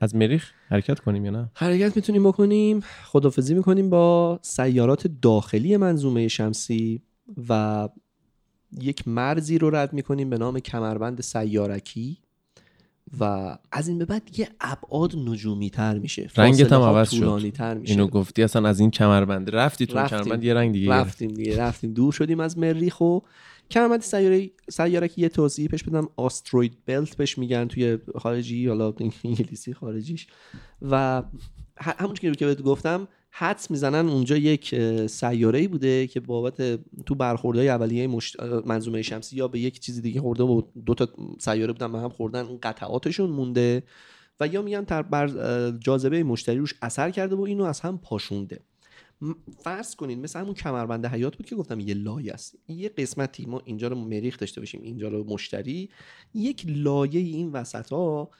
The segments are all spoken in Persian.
از مریخ حرکت کنیم یا نه؟ حرکت می‌تونیم بکنیم. خدافزی می‌کنیم با سیارات داخلی منظومه شمسی و یک مرزی رو رد می‌کنیم به نام کمربند سیارکی و از این به بعد یه ابعاد نجومی تر میشه. رنگت هم عوض شد. تر میشه. اینو گفتی اصلا از این کمربند. رفتی تو رفتیم. کمربند یه رنگ دیگه. رفتیم دیگه رفتیم. دور شدیم از مریخ و کمربند سیاره سیاره که یه توضیحی پیش بدم آستروید بلت بهش میگن توی خارجی حالا انگلیسی خارجیش. و همون که بهت گفتم حدس می‌زنن اونجا یک سیاره بوده که بابت تو برخوردهای اولیه مشت... منظومه شمسی یا به یک چیزی دیگه خورده و دو تا سیاره بودن به هم خوردن اون قطعاتشون مونده. و یا میگن بر جاذبه مشتری روش اثر کرده و اینو از هم پاشونده. فرض کنین مثل همون کمربند حیات بود که گفتم یه لایه است. یه قسمتی ما اینجا رو مریخ داشته باشیم اینجا رو مشتری. یک لایه این وسط ها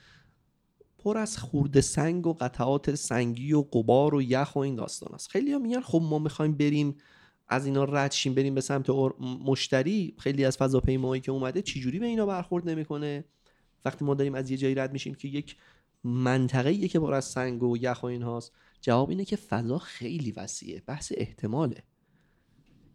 پر از خورده سنگ و قطعات سنگی و قبار و یخ و این داستان است. خیلی ها میگن خب ما می‌خوایم بریم از اینا رد شیم بریم به سمت مشتری. خیلی از فضاپیماهایی که اومده چجوری به اینا برخورد نمی‌کنه؟ وقتی ما داریم از یه جایی رد میشیم که یک منطقه که پر از سنگ و یخ و این هاست جواب اینه که فضا خیلی وسیعه بحث احتماله.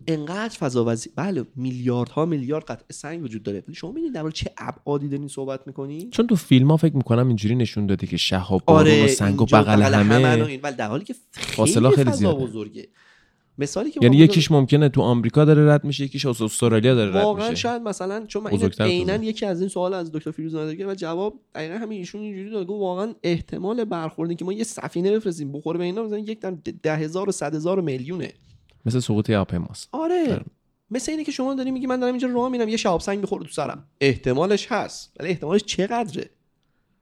انقدر فضا وسیع بله میلیاردها میلیارد قطعه سنگ وجود داره ولی شما می‌دید در چه ابعادی دارین صحبت می‌کنی چون تو فیلم ها فکر می‌کنم اینجوری نشون داده که شهاب بارون و سنگ و بغل همه. همه این ولی در حالی که خیلی فاصله خیلی فضا زیاده. بزرگه. مثالی که یعنی یکیش ممکنه تو آمریکا داره رد میشه یکیش از استرالیا داره رد واقعا میشه. شاید مثلا چون من عینا. یکی از این سوال از دکتر فیروز نادری و جواب دقیقا همین ایشون اینجوری داد گفت واقعا احتمال برخوردی که ما یه سفینه بفرستیم بخوره به اینا مثلا یک ده هزار و صد هزار و میلیونه. مثل سقوط هواپیماست. آره. آره. مثل اینه که شما داری میگی من دارم اینجا راه میرم یه شهاب سنگ بخوره تو سرم. احتمالش هست. ولی احتمالش چقدره؟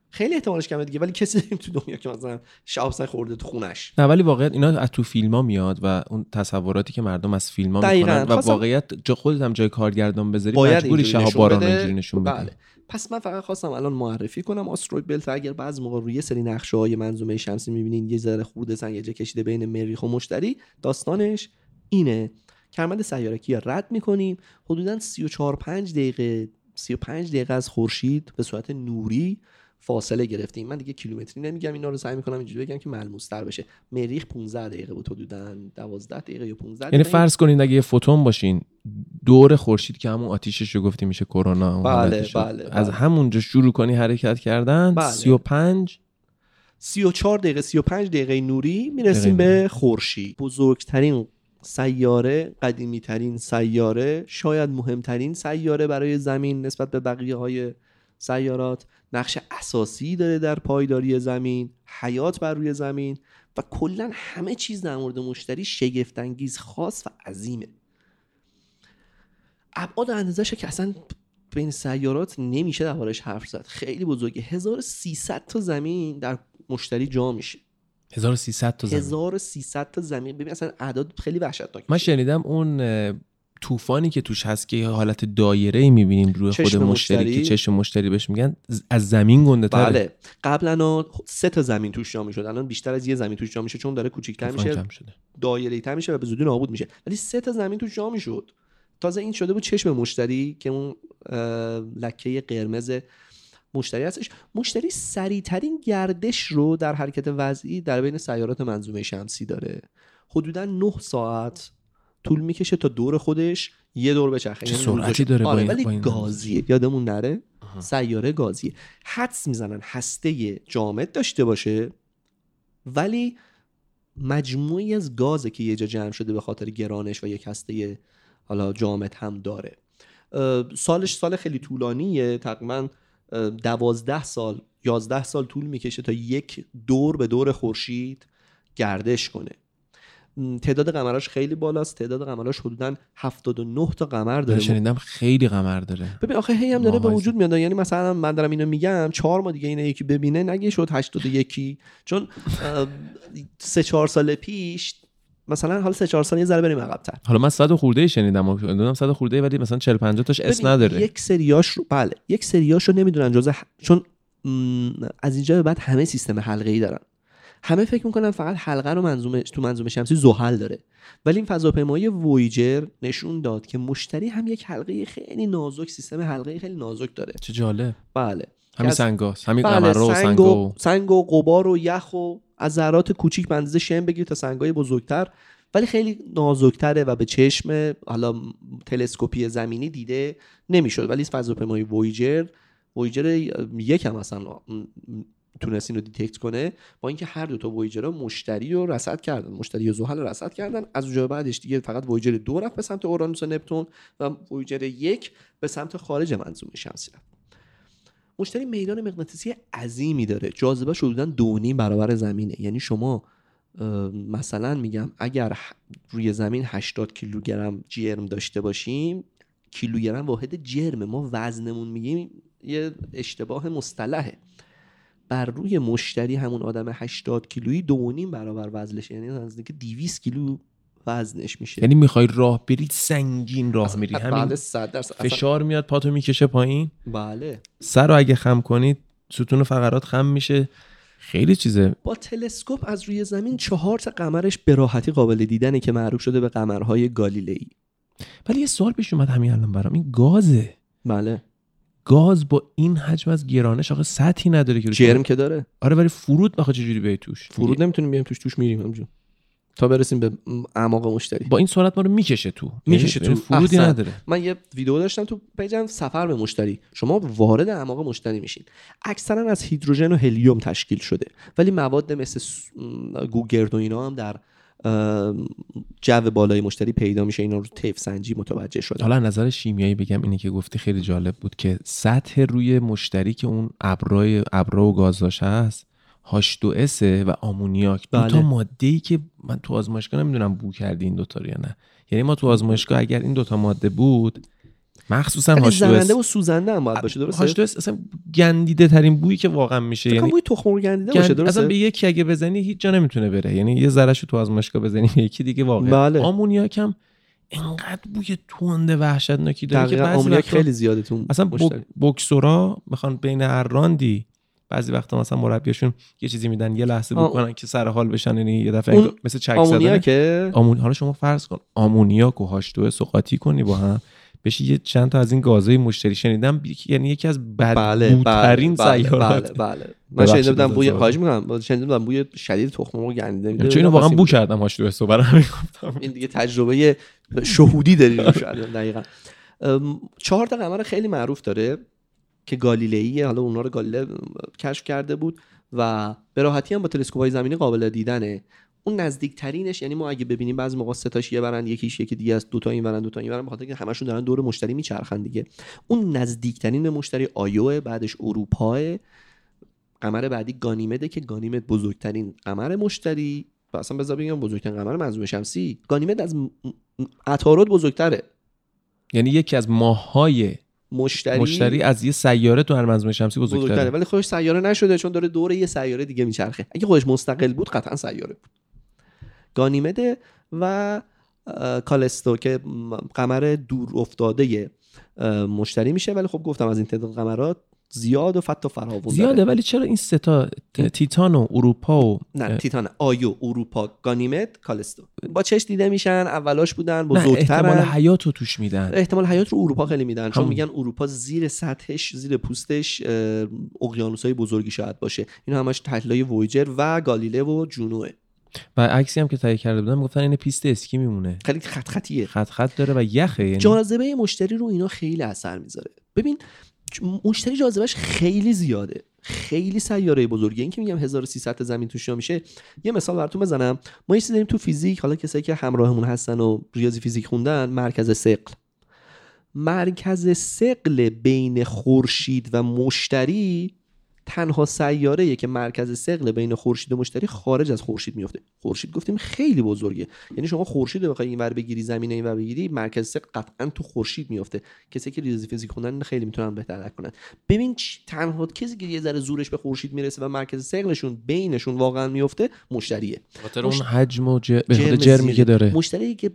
خیلی احتمالش کمه دیگه ولی کسی داریم تو دنیا که مثلا شهاب سنگ خورده تو خونش. نه ولی واقعیت اینا از تو فیلم ها میاد و اون تصوراتی که مردم از فیلم ها. می‌کنن و واقعیت جا خودت هم جای کارگردان بذاری باید مجبوری شهاب باران بده. اینجوری نشون بدی بله. پس من فقط خواستم الان معرفی کنم. آستروید بلت اگر بعض موقع روی سری نقشه های منظومه شمسی می‌بینین یه ذره خورده سنگ یه جا کشیده بین مریخ و مشتری داستانش اینه. کمربند سیارکی رد می‌کنیم. حدودا 34 5 دقیقه 35 دقیقه از خورشید به صورت نوری فاصله گرفتیم من دیگه کیلومتری نمیگم اینا رو سعی می‌کنم اینجوری بگم که ملموس تر بشه مریخ 15 دقیقه بود حدودا 12 دقیقه یا 15 یعنی دقیقه فرض کنید اگه یه فوتون باشین دور خورشید که همون آتیشش رو گفتی میشه کرونا بله، رو. بله، از بله. همونجا شروع کنی حرکت کردن بله. 35 34 دقیقه 35 دقیقه نوری می‌رسیم به خورشید بزرگترین سیاره قدیمی ترین سیاره شاید مهمترین سیاره برای زمین نسبت به بقیه های سیارات نقش اساسی داره در پایداری زمین حیات بر روی زمین و کلا همه چیز در مورد مشتری شگفتانگیز خاص و عظیمه. ابعاد اندازه‌ش که اصلا بین سیارات نمیشه دربارش حرف زد. خیلی بزرگه. 1300 تا زمین در مشتری جا میشه. 1300 تا زمین. 1300 تا زمین. ببین اصلا اعداد خیلی وحشتناک من شنیدم اون طوفانی که توش هست که حالت دایره ای می‌بینیم روی خود مشتری, مشتری. که چشم مشتری بهش میگن از زمین گنده تره. بله. قبلا سه تا زمین توش جا می‌شد. الان بیشتر از یه زمین توش جا میشه چون داره کوچیک‌تر میشه دایره تر میشه و به زودی نابود میشه. ولی سه تا زمین توش جا می‌شد. تازه این شده بود چشم مشتری که اون لکه قرمز مشتری هستش. مشتری سریعترین گردش رو در حرکت وضعی در بین سیارات منظومه شمسی داره. حدودا 9 ساعت طول می‌کشه تا دور خودش یه دور بچرخه. چه یعنی سرعتی داره آره ولی این گازیه. یادمون نره؟ سیاره گازیه. حدس می‌زنن هسته جامد داشته باشه ولی مجموعی از گازه که یه جا جمع شده به خاطر گرانش و یک هسته حالا جامد هم داره. سالش سال خیلی طولانیه. تقریبا دوازده سال یازده سال طول می‌کشه تا یک دور به دور خورشید گردش کنه. تعداد قمراش خیلی بالاست. تعداد قمراش حدودا 79 تا قمر داره. شنیدم خیلی قمر داره. ببین آخه هی هم داره به وجود میاد. یعنی مثلا من دارم اینو میگم چهار ماه دیگه اینو یکی ببینه نگه شد 81 چون سه چهار سال پیش مثلا حالا سه چهار سال یه ذره بریم عقب‌تر. حالا من 100 خورده شنیدم دونم 100 خورده ولی مثلا 40 50 تاش اس نداره. یک سریاش رو بله یک سریاش رو نمی‌دونن جزء چون از اینجا به بعد همه سیستم حلقه ای دارن. همه فکر می‌کنن فقط حلقه رو منظومه تو منظومه شمسی زحل داره. ولی این فضاپیمایی وویجر نشون داد که مشتری هم یک حلقه خیلی نازک سیستم حلقه خیلی نازک داره. چه جالب. بله. همین سنگاست همین بله قمرا و سنگ و سنگ و غبار و یخ و از ذرات کوچیک به اندازه شن بگیر تا سنگای بزرگتر. ولی خیلی نازکتره و به چشم حالا تلسکوپی زمینی دیده نمی‌شد. ولی فضاپیمای وویجر وویجر یک هم اصلا تونست رو detect کنه با اینکه هر دو تا وویجر مشتری رو رصد کردن. مشتری زحل رو رصد کردن. از اونجا بعدش دیگه فقط وویجر دو رفت به سمت اورانوس و نپتون و وویجر یک به سمت خارج منظومه شمسی رفت. مشتری میدان مغناطیسی عظیمی داره. جاذبه حدودا دو نیم برابر زمینه. یعنی شما مثلا میگم اگر روی زمین 80 کیلوگرم جرم داشته باشیم کیلوگرم واحد جرم ما وزنمون میگیم یه اشتباه مصطلحه. بر روی مشتری همون آدم 80 کیلویی دو و نیم برابر وزنشه. یعنی نزدیک 200 کیلو وزنش میشه. یعنی می‌خوای راه بری سنگین راه میری. بله همین 100 درصد. اصلا- فشار میاد پاتو می‌کشه پایین. بله. سر رو اگه خم کنید ستون فقرات خم میشه. خیلی چیزه. با تلسکوپ از روی زمین چهار تا قمرش به راحتی قابل دیدنه که معروف شده به قمرهای گالیلئی ولی یه سوال پیش اومد همین الان برام. این گازه. بله. گاز با این حجم از گرانش آخه سطحی نداره که جرم که داره. آره ولی فرود بخواد چجوری بیای توش؟ فرود نمی‌تونیم بیایم توش توش میریم همجون تا برسیم به اعماق مشتری. با این سرعت ما رو می‌کشه تو. می‌کشه یعنی تو. فرودی احسن. نداره. من یه ویدیو داشتم تو پیجم سفر به مشتری. شما وارد اعماق مشتری میشین. اکثرا از هیدروژن و هلیوم تشکیل شده. ولی مواد مثل س- گوگرد و اینا هم در جو بالای مشتری پیدا میشه اینا رو طیف سنجی متوجه شده حالا از نظر شیمیایی بگم اینه که گفتی خیلی جالب بود که سطح روی مشتری که اون ابرای ابرا و گازاش هست H2S و آمونیاک دو بله. تا ماده ای که من تو آزمایشگاه نمی‌دونم بو کردی این دوتا رو یا نه یعنی ما تو آزمایشگاه اگر این دوتا ماده بود مخصوصا خیلی زننده H2S و سوزنده هم باید باشه درسته؟ H2S اصلا گندیده ترین بویی که واقعا میشه یعنی بوی تخم مرغ گندیده گند- باشه درسته؟ اصلا به یکی اگه بزنی هیچ جا نمی‌تونه بره یعنی یه ذرهشو تو آزمایشگاه بزنی به یکی دیگه واقعا بله. آمونیاک هم انقدر بوی تند وحشتناکی داره که بعضی آمونیاک وقتا خیلی زیاده تو اصلا. بوک- بوکسورا می‌خوان بین هر راندی بعضی وقتا مثلا مربیاشون یه چیزی میدن یه لحظه بکنن که سر حال بشن یعنی یه دفعه اون مثل چک زدن آمونیاکه؟ آمون حالا شما فرض کن آمونیاک و H2S و قاطی کنی با هم. بشه یه چند تا از این گازهای مشتری شنیدم یعنی یکی از بله بدبوترین بله سیارات. بله بله من ببخشید شنیده بودم بوی. خواهش می‌کنم شنیده بودم بوی شدید تخم مرغ گندیده میده چون اینو واقعا بو کردم H2S رو برای همین گفتم. این دیگه تجربه شهودی داری رو شاید دقیقا. چهار تا قمر خیلی معروف داره که گالیلئی حالا اونا رو گالیله کشف کرده بود و به راحتی هم با تلسکوپ‌های زمینی قابل دیدنه. اون نزدیکترینش یعنی ما اگه ببینیم بعضی موقع سه تاش یه برن یکیش یکی دیگه است دو تا این برن دو تا این برن بخاطر که همشون دارن دور مشتری میچرخن دیگه. اون نزدیکترین به مشتری آیوه بعدش اروپاه قمر بعدی گانیمده که گانیمد بزرگترین قمر مشتری. و اصلا بذار بگم بزرگترین قمر منظومه شمسی. گانیمد از عطارد بزرگتره. یعنی یکی از ماههای مشتری, مشتری از یه سیاره تو هر منظومه شمسی بزرگتره. بزرگتره. ولی خودش سیاره نشده چون داره دور یه سیاره دیگه میچرخه. اگه خودش مستقل بود قطعا سیاره بود. گانیمده و کالستو که قمر دور افتاده مشتری میشه. ولی خب گفتم از این تعداد قمرات زیاد و فت و فراوون داره. زیاده ولی چرا این ستا تیتان و اروپا و نه تیتان آیو اروپا گانیمد کالستو. با چش دیده میشن اولاش بودن نه احتمال بزرگترن حیات رو توش میدن. احتمال حیات رو اروپا خیلی میدن. چون. میگن اروپا زیر سطحش زیر پوستش اقیانوس های بزرگی شاید باشه. این همش تحلیل وویجر و گالیله و جونوه. و عکسی هم که تهیه کرده بودن گفتن این پیست اسکی میمونه. خیلی خط خطیه. خط خط داره و یخه یعنی جاذبه مشتری رو اینا خیلی اثر می‌ذاره. ببین مشتری جاذبهش خیلی زیاده. خیلی سیاره بزرگه. این که میگم 1300 تا زمین توش میشه یه مثال براتون بزنم. ما یه چیزی داریم تو فیزیک حالا کسایی که همراهمون هستن و ریاضی فیزیک خوندن مرکز ثقل. مرکز ثقل بین خورشید و مشتری تنها سیاره که مرکز ثقل بین خورشید و مشتری خارج از خورشید میفته خورشید گفتیم خیلی بزرگه. یعنی شما خورشید رو بخوای اینور بگیری زمین اینور بگیری مرکز ثقل قطعا تو خورشید میفته کسی که ریاضی فیزیک خوندن خیلی می‌تونن بهتر درک کنن. ببین تنها کسی که یه ذره زورش به خورشید می‌رسه و مرکز ثقلشون بینشون واقعا میفته مشتریه. خاطر اون حجم و ج... جرم جرمی. که داره. مشتری که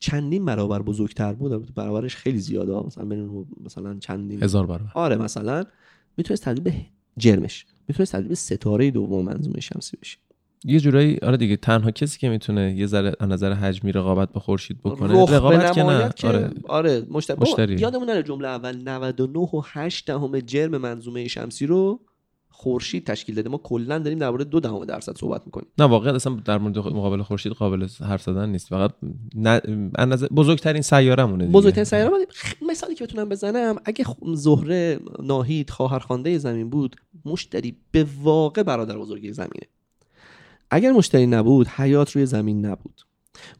چندین برابر بزرگتر بود. برابرش خیلی زیاده. مثلا مثلا چندین هزار برابر. آره مثلا می‌تونست تبدیل به جرمش می‌تونست تبدیل به ستاره دوم منظومه شمسی بشه یه جورایی آره دیگه تنها کسی که می‌تونه یه ذره از نظر حجمی رقابت با خورشید بکنه رقابت که نه. که آره. آره مشتری, مشتری. یادمون نره جمله اول 99 و 8 دهم جرم منظومه شمسی رو خورشید تشکیل داده ما کلا داریم درباره دو دهم درصد صحبت می‌کنیم. نه واقعا اصلا در مورد مقابل خورشید قابل حرف زدن نیست. فقط نظر بزرگترین سیارمونه دیگه. بزرگترین سیاره مثالی که بتونم بزنم اگه زهره ناهید خواهرخوانده زمین بود مشتری به واقع برادر بزرگی زمینه. اگر مشتری نبود حیات روی زمین نبود.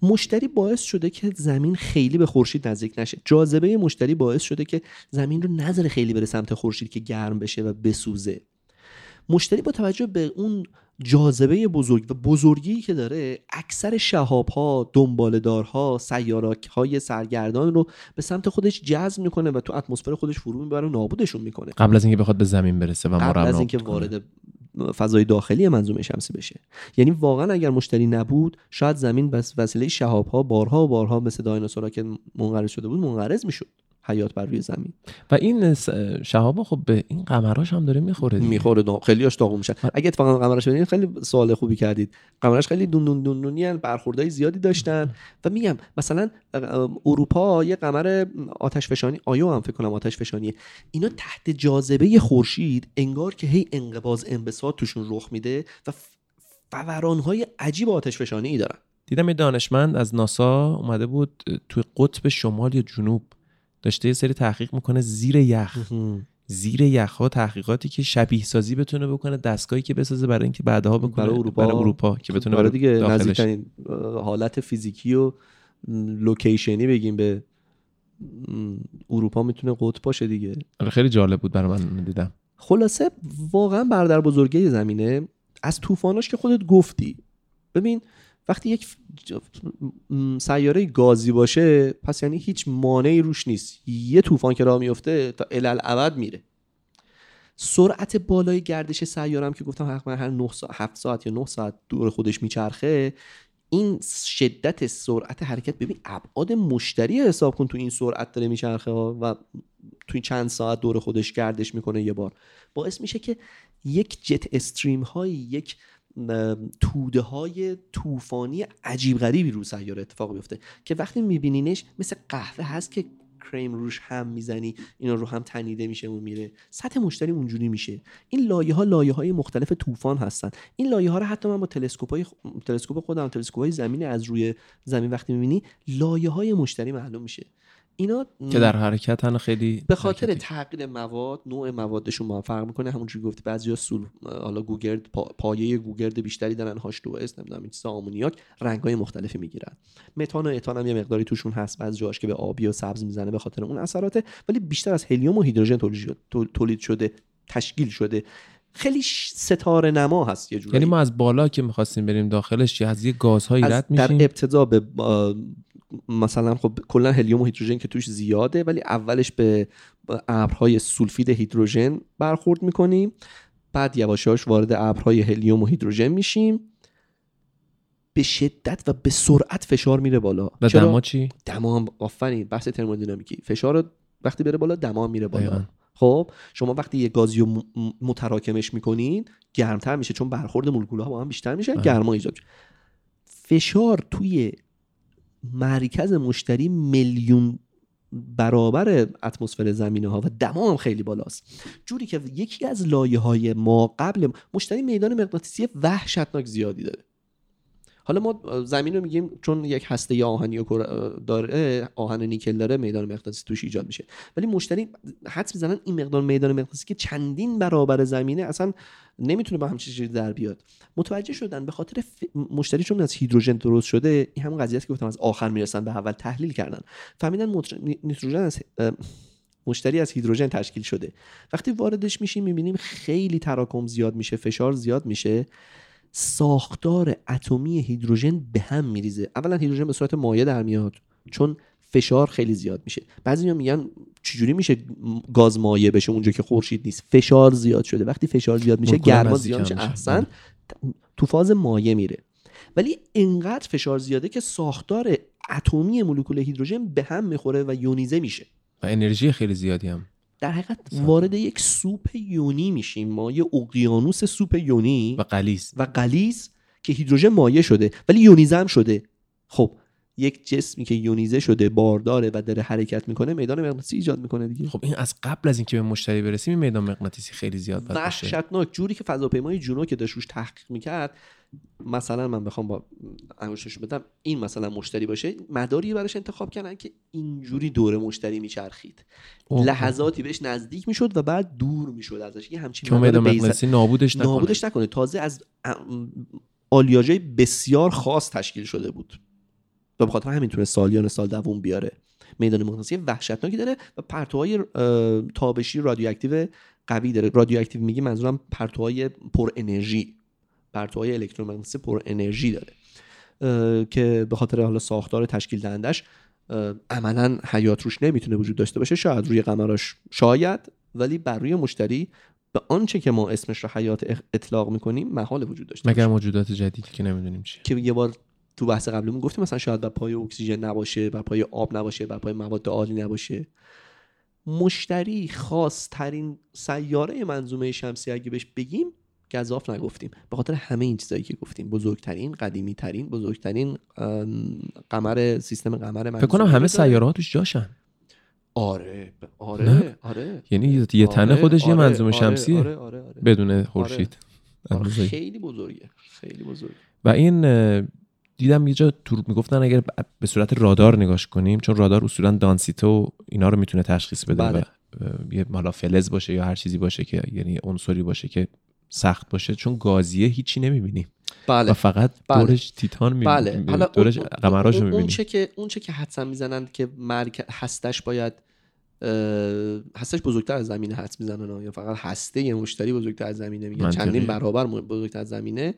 مشتری باعث شده که زمین خیلی به خورشید نزدیک نشه. جاذبه مشتری باعث شده که زمین رو نذاره خیلی بره سمت خورشید که گرم بشه و بسوزه. مشتری با توجه به اون جاذبه بزرگ و بزرگی که داره اکثر شهاب ها دنبالدارها سیارک های سرگردان رو به سمت خودش جذب می‌کنه و تو اتمسفر خودش فرو می‌بره و نابودشون می‌کنه. قبل از اینکه بخواد به زمین برسه و قبل از اینکه. وارد فضای داخلی منظومه شمسی بشه. یعنی واقعا اگر مشتری نبود شاید زمین بس وسیله شهاب ها بارها و بارها مثل دایناسورها که منقرض شده بود منقرض می‌شد. حیات بر روی زمین. و این شهابا خب به این قمراش هم داره می‌خوره دیگه. می‌خوره دا... خیلیاش داغون میشن اگه اتفاقا قمرش ببینید خیلی سوال خوبی کردید. قمرش خیلی دون دون دون دونی برخوردهای زیادی داشتن. و میگم مثلا اروپا یه قمر آتش فشانی آیو هم فکر کنم آتش فشانیه اینا تحت جاذبه خورشید انگار که هی انقباض انبساط توشون رخ میده و فورانهای عجیب آتش فشانی ای دارن. دیدم یه دانشمند از ناسا اومده بود توی قطب شمال یا جنوب. داشته یه سری تحقیق می‌کنه زیر یخ. زیر یخها تحقیقاتی که شبیه سازی بتونه بکنه دستگاهی که بسازه برای اینکه بعدها بکنه برای اروپا. برای اروپا که بتونه برای بره دیگه. نزدیکترین حالت فیزیکی و لوکیشنی بگیم به اروپا می‌تونه قطب باشه دیگه. آره، خیلی جالب بود برای من دیدم. خلاصه واقعا برادر بزرگه زمینه. از طوفاناش که خودت گفتی. ببین وقتی یک سیاره گازی باشه پس یعنی هیچ مانعی روش نیست. یه طوفان که راه میفته تا الالعبد میره. سرعت بالای گردش سیاره هم که گفتم حتما هر 9 ساعت 7 ساعت یا 9 ساعت دور خودش میچرخه این شدت سرعت حرکت ببین ابعاد مشتری حساب کن تو این سرعت داره میچرخه و توی چند ساعت دور خودش گردش می‌کنه یه بار. باعث میشه که یک جت استریم های یک توده های طوفانی عجیب غریبی رو سیاره اتفاق بیفته که وقتی میبینینش مثل قهوه هست که کریم روش هم می‌زنی اینا رو هم تنیده میشه و میره. سطح مشتری اونجوری میشه. این لایه ها لایه های مختلف طوفان هستن. این لایه ها رو حتی من با تلسکوپ های تلسکوپ خودم تلسکوپ های زمینی از روی زمین وقتی می‌بینی لایه های مشتری معلوم میشه. اینا که در حرکت هن خیلی به خاطر حرکتی. تغییر مواد نوع موادشون هم فرق می‌کنه. همونجوری گفتی بعضیا سول حالا گوگرد پا- پایه گوگرد بیشتری دارن هاش 2 اس نمی‌دونم این چیزا آمونیاک رنگای مختلفی می‌گیرن. متان و اتان هم یه مقداری توشون هست. بعضی جاش که به آبی و سبز می‌زنه به خاطر اون اثراته. ولی بیشتر از هلیوم و هیدروژن تولید شد- تول- تولید شده تشکیل شده. خیلی ستاره نما هست یه جورایی. یعنی ما از بالا که می‌خواستیم بریم داخلش یه از یه گازهایی از رد در میشیم. ابتدا به مثلا خب کلا هلیوم و هیدروژن که توش زیاده ولی اولش به ابرهای سولفید هیدروژن برخورد می‌کنیم بعد یواشاش وارد ابرهای هلیوم و هیدروژن میشیم به شدت و به سرعت فشار میره بالا و؟ دما چی دما هم آفرین بحث ترمودینامیکی فشار وقتی بره بالا دما میره بالا دقیقاً. خب شما وقتی یه گازی رو متراکمش می‌کنین گرمتر میشه چون برخورد مولکول ها با هم بیشتر میشه. گرما ایجاد. فشار توی مرکز مشتری میلیون برابر اتمسفر زمینه ها و دما هم خیلی بالاست. جوری که یکی از لایه های ما قبل مشتری میدان مغناطیسی وحشتناک زیادی داره. حالا ما زمین رو میگیم چون یک هسته آهنی داره آهن نیکل داره میدان مغناطیسی توش ایجاد میشه. ولی مشتری حدس می‌زنن این مقدار میدان مغناطیسی که چندین برابر زمینه اصلا نمی‌تونه با همچین چیزی در بیاد. متوجه شدن به خاطر ف... مشتری چون از هیدروژن درست شده این همون قضیه است که گفتم از آخر می‌رسن به اول تحلیل کردن. فهمیدن متر... نی- نیتروژن از مشتری از هیدروژن تشکیل شده. وقتی واردش میشیم می‌بینیم خیلی تراکم زیاد میشه فشار زیاد میشه. ساختار اتمی هیدروژن به هم میریزه. اولا هیدروژن به صورت مایع در میاد چون فشار خیلی زیاد میشه. بعضی میگن چجوری میشه گاز مایع بشه اونجا که خورشید نیست؟ فشار زیاد شده. وقتی فشار زیاد میشه گرما زیاد میشه. احسن تو فاز مایع میره. ولی انقدر فشار زیاده که ساختار اتمی مولکول هیدروژن به هم می‌خوره و یونیزه میشه. و انرژی خیلی زیادی هم. در حقیقت وارد یک سوپ یونی میشیم. ما یه اقیانوس سوپ یونی و قلیز و قلیز که هیدروژن مایع شده ولی یونیزه هم شده. خب یک جسمی که یونیزه شده بارداره و داره حرکت می‌کنه میدان مغناطیسی ایجاد می‌کنه دیگه. خب این از قبل از اینکه به مشتری برسیم این میدان مغناطیسی خیلی زیاد باشه. وحشتناک جوری که فضاپیمای جونو که داشت روش تحقیق می‌کرد مثلا من بخوام با انگشتش بدم این مثلا مشتری باشه مداری براش انتخاب کردن که اینجوری دور مشتری میچرخید. لحظاتی بهش نزدیک می‌شد و بعد دور می‌شد ازش. یه همچین مغناطیسی نابودش نکنه. نابودش نکنه. تازه از آلیاژهای بسیار خاص تشکیل شده بود. و به خاطر همین تونه سالیان سال دووم بیاره. میدان مغناطیسی وحشتناکی داره و پرتوهای تابشی رادیواکتیو قوی داره. رادیواکتیو میگه منظورم پرتوهای پر انرژی پرتوهای الکترومغناطیسی پر انرژی داره. که به خاطر حالا ساختار تشکیل دهندش عملا حیات روش نمی‌تونه وجود داشته باشه. شاید روی قمراش شاید ولی بر روی مشتری به آنچه که ما اسمش رو حیات اطلاق می‌کنیم محال وجود داشته مگر موجودات جدیدی که نمی‌دونیم چیه. که یه بار تو بحث قبلیمون گفتیم مثلا شاید بر پای اکسیژن نباشه بر پای آب نباشه بر پای مواد عالی نباشه. مشتری خاص ترین سیاره منظومه شمسی اگه بهش بگیم گذاف نگفتیم. به خاطر همه این چیزایی که گفتیم. بزرگترین قدیمی ترین بزرگترین قمر سیستم قمر فکر کنم همه. سیاره ها توش جاشن. آره آره نه؟ آره. یعنی یه تنه آره، خودش یه آره، منظومه آره، شمسیه آره آره آره. بدون خورشید. آره،. خیلی بزرگه خیلی بزرگه. و این دیدم یه جا تو می‌گفتن اگر به صورت رادار نگاش کنیم چون رادار اصولا دانسیتو اینا رو می‌تونه تشخیص بده بله. و یه مالا فلز باشه یا هر چیزی باشه که یعنی عنصری باشه که سخت باشه چون گازیه هیچی نمی‌بینیم. بله. و فقط بله. دورش تیتان می‌بینیم. بله. حالا دورش قمراش رو اون- می‌بینیم. چه که اون چه که حدسا می‌زنن که مرک هستش باید هستش بزرگتر از زمینه حدس می‌زنن یا فقط هسته یه مشتری بزرگتر از زمینه میگن. چندین برابر بزرگتر از زمینه.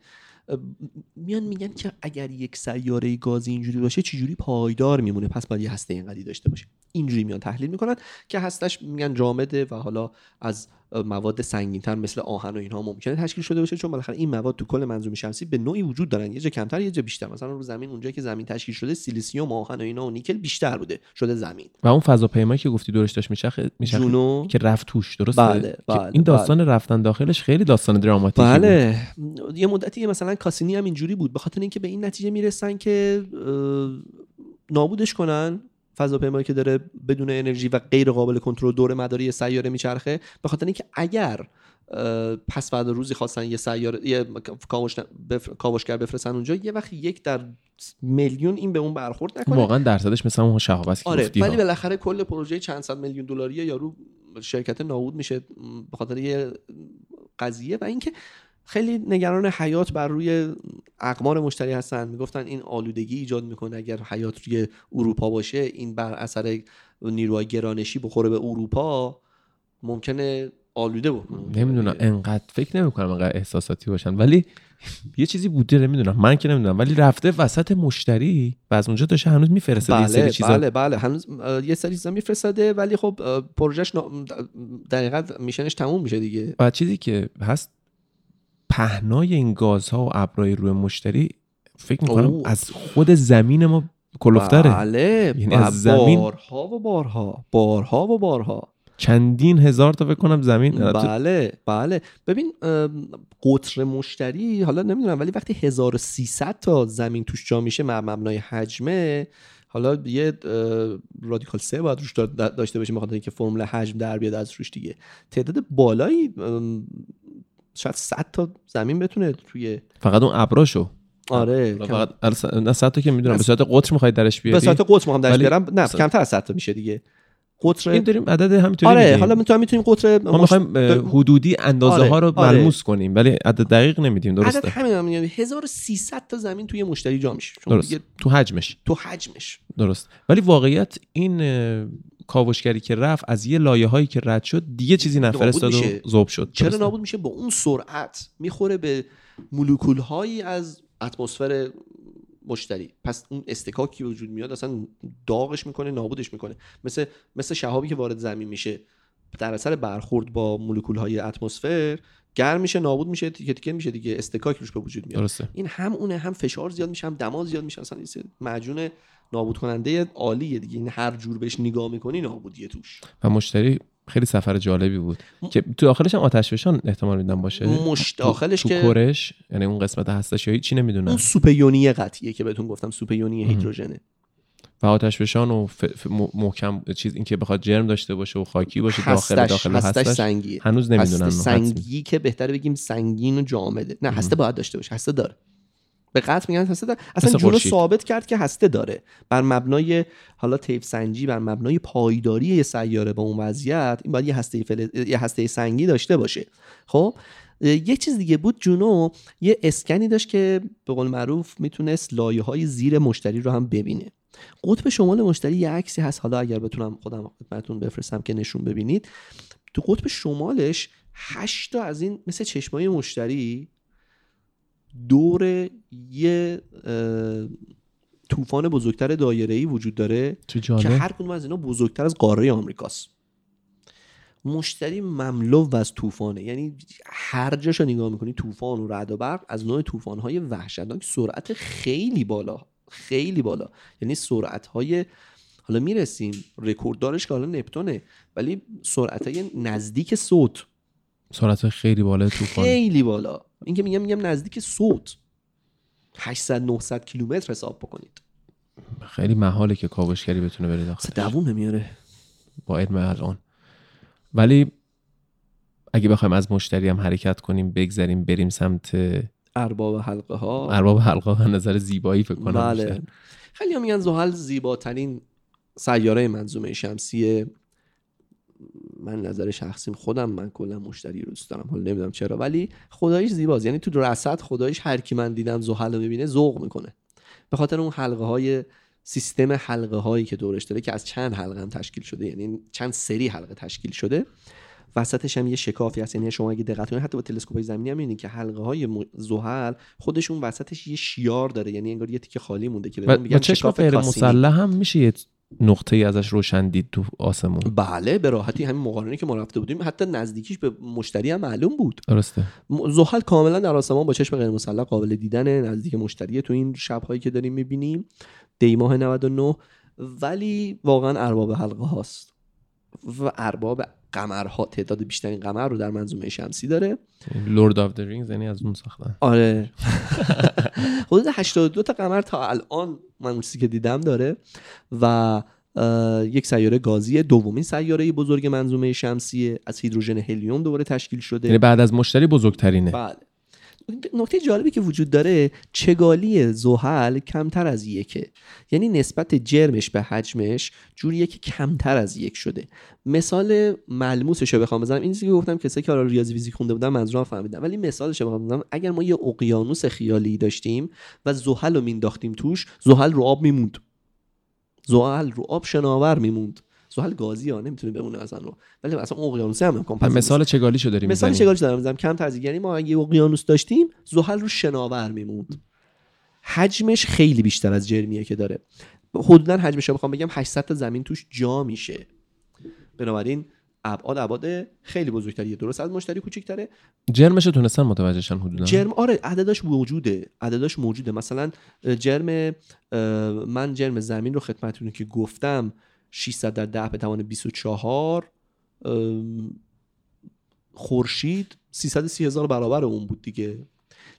میان میگن که اگر یک سیاره گازی اینجوری باشه چجوری پایدار میمونه؟ پس باید یه هسته اینقدی داشته باشه. اینجوری میان تحلیل می‌کنن که هستش میگن جامده و حالا از مواد سنگینتر مثل آهن و اینها ممکنه تشکیل شده باشه چون بالاخره این مواد تو کل منظومه شمسی به نوعی وجود دارن. یه جا کمتر یه جا بیشتر. مثلا رو زمین اونجایی که زمین تشکیل شده سیلیسیوم آهن و اینا و نیکل بیشتر بوده شده زمین. و اون فضاپیمایی که گفتی دورش داشت میچرخه میچرخه؟ جونو؟ که رفت توش درسته؟ بله، بله، این داستان رفتن داخلش خیلی داستان دراماتیکی بود. بله. یه مدتی مثلا کاسینی هم اینجوری بود. به خاطر اینکه به این نتیجه می‌رسن که نابودش کنن. فضاپیمایی که داره بدون انرژی و غیر قابل کنترل دور مداری سیاره میچرخه به خاطر اینکه اگر پس بعد روزی خواستن یه سیاره یه کاوش بف... کاوشگر بفرستن اونجا یه وقت یک در میلیون این به اون برخورد نکنه واقعا درصدش مثل اون شهاب است که آره ولی. بالاخره کل پروژه چند صد میلیون دلاری یارو شرکت نابود میشه به خاطر یه قضیه و اینکه خیلی نگران حیات بر روی اقمار مشتری هستن. می‌گفتن این آلودگی ایجاد می‌کنه. اگر حیات روی اروپا باشه این بر اثر نیروهای گرانشی بخوره به اروپا ممکنه آلوده بود نمی‌دونم. انقدر فکر نمی‌کنم انقدر احساساتی باشن. ولی یه چیزی بوده نمی‌دونم. من که نمی‌دونم. ولی رفته وسط مشتری و از اونجا داشته هنوز میفرسته یه سری بله چیزا. بله بله. هنوز یه سری چیزا میفرستاده ولی خب پروژهش دقیقا میشنش تموم میشه دیگه. و چیزی که هست پهنای این گازها و ابرای روی مشتری فکر می‌کنم اوه. از خود زمین ما کلفتره بله یعنی از زمین- بارها و بارها بارها و بارها. چندین هزار تا فکر کنم زمین بله بله. ببین قطر مشتری حالا نمی‌دونم ولی وقتی 1300 تا زمین توش جا میشه مبنای حجمه حالا یه رادیکال سه باید روش دا- داشته باشیم بخاطر اینکه فرمول حجم در بیاد از روش دیگه. تعداد بالایی شاید 100 تا زمین بتونه توی فقط اون ابراشو. آره کم- فقط نه صد تا که می‌دونم. به صورت قطر می‌خواید درش به بیاری؟ صورت قطر هم درش بیارم. نه کمتر از 100 تا میشه دیگه. قطر این داریم عدد همینطوری آره میدیم. حالا می‌تونیم می‌تونیم قطر ما می‌خوایم حدودی اندازه آره، ها رو آره. ملموس کنیم ولی عدد دقیق نمیدیم عدد درسته؟ همین هم میگم. 1300 تا زمین توی مشتری جا میشه. چون درست. تو حجمش. تو حجمش. درست. ولی واقعیت این کاوشگری که رفت از یه لایه هایی که رد شد دیگه چیزی نفرستاد و. ذوب شد چرا درسته؟ نابود میشه با اون سرعت می‌خوره به مولکول هایی از اتمسفر مشتری پس اون استکاکی وجود میاد اصلا داغش می‌کنه نابودش می‌کنه مثل مثل شهابی که وارد زمین میشه در اثر برخورد با مولکول های اتمسفر گرم میشه نابود میشه تیکه تیکه میشه دیگه استکاک روش به وجود میاد. درسته. این هم اونه هم فشار زیاد میشه هم دما زیاد میشه. اصلا معجون نابود کننده عالیه دیگه. این هر جور بهش نگاه می‌کنی نابودیه توش. و مشتری خیلی سفر جالبی بود. که تو داخلش هم آتش فشان احتمال میدم باشه؟ مش داخلش تو که کورش یعنی اون قسمت هستش یا هیچی نمی‌دونم. اون سوپ یونی قطعیه که بهتون گفتم سوپ یونی هیدروژنه. و آتش فشان و ف... ف... محکم چیز اینکه بخواد جرم داشته باشه و خاکی باشه داخل هستش داخل هستش هستش. سنگیه هنوز نمی‌دونم هسته سنگی که بهتره بگیم سنگین و جامده. نه هسته باید داشته باشه هسته داره. به قطع میگن هسته داره. اصلا خورشید. ثابت کرد که هسته داره. بر مبنای حالا تیپ سنجی بر مبنای پایداری یه سیاره با اون وضعیت این باید یه هسته فل... یه هسته سنگی داشته باشه. خب؟ یه چیز دیگه بود جونو یه اسکنی داشت که به قول معروف می‌تونست لایه های زیر مشتری رو هم ببینه. قطب شمال مشتری یه عکسی هست. حالا اگر بتونم خودم خدمتتون بفرستم که نشون ببینید. تو قطب شمالش هشت تا از این مثل چشمای مشتری دور یه طوفان بزرگتر دایره‌ای وجود داره که هر کدوم از اینا بزرگتر از قاره آمریکاست. مشتری مملو از طوفانه. یعنی هر جاشو نگاه می‌کنی طوفان و رعد و برق از نوع طوفان‌های وحشتناک سرعت خیلی بالا. خیلی بالا. یعنی سرعت‌های حالا می‌رسیم رکورددارش که حالا نپتونه ولی سرعت‌های نزدیک صوت. سرعت خیلی بالا طوفان خیلی بالا. این که میگم میگم نزدیک صوت. 800 900 کیلومتر حساب بکنید. خیلی محاله که کاوشگری بتونه بره داخل دووم نمیاره با علم الان. ولی اگه بخوایم از مشتری هم حرکت کنیم بگذریم بریم سمت ارباب حلقه ها ارباب حلقه از نظر زیبایی فکر کنم بله. بیشتر. خیلی هم میگن زحل زیباترین سیاره منظومه شمسیه من نظر شخصیم. خودم من کلا مشتری رو دوست دارم. حالا نمی‌دونم چرا. ولی خداییش زیباست. یعنی تو رصد خداییش هر کی من دیدم زحل رو ببینه ذوق می‌کنه. به خاطر اون حلقه های سیستم حلقه هایی که دورش داره که از چند حلقه هم تشکیل شده یعنی چند سری حلقه تشکیل شده وسطش هم یه شکافی هست. یعنی شما اگه دقت کنید حتی با تلسکوپ زمینی هم می‌بینید که حلقه های زحل خودشون وسطش یه شیار داره. یعنی انگار یه تیکه خالی مونده که بهمون میگن چشم شکاف غیر. مسلح هم میشه یه نقطه ای ازش روشن دید تو آسمون. بله به راحتی همین مقارنه که ما رفته بودیم. حتی نزدیکیش به مشتری هم معلوم بود. درسته. زحل کاملا در آسمان با چشم غیر مسلح قابل دیدن نزدیک مشتری تو این شبهایی که داریم می‌بینیم. دی ماه 99 ولی واقعا ارباب حلقه هاست و ارباب قمرها تعداد بیشترین قمر رو در منظومه شمسی داره. Lord of the Rings یعنی از اون ساختن. آره. حدود 82 تا قمر تا الان من که دیدم داره. و یک سیاره گازی دومین سیاره بزرگ منظومه شمسیه. از هیدروژن هلیوم دوباره تشکیل شده. یعنی بعد از مشتری بزرگترینه. بله. نکته جالبی که وجود داره چگالی زحل کمتر از یکه. یعنی نسبت جرمش به حجمش جوریه که کمتر از یک شده. مثال ملموسش رو بخوام بزنم. این چیزی که گفتم کسایی که حالا ریاضی فیزیک خونده بودن منظورم فهمیدن ولی مثالش رو بخوام بزنم. اگر ما یه اقیانوس خیالی داشتیم و زحل رو مینداختیم توش زحل رو آب میموند. زحل رو آب شناور میموند. زحل گازی ها نمی‌تونه بمونه اصلا رو. ولی اصلا اقیانوسه هم امکان پذیر نیست. مثال چگالیشو داریم مثال چگالیش دارم می‌زنم کم تزیین یعنی ما اگه اقیانوس داشتیم زحل رو شناور میموند. حجمش خیلی بیشتر از جرمیه که داره. حدودا حجمش رو بخوام بگم 800 تا زمین توش جا میشه. بنابراین ابعاد ابعاد خیلی بزرگتریه. درست از مشتری کوچیک‌تره جرمش رو تونستن متوجهشن حدودا جرم آره عدداش موجوده. عدداش موجوده. مثلا جرم من جرم زمین رو خدمتتون که گفتم 600 در 10 به توان 24 ام، خورشید 330 هزار برابر اون بود دیگه.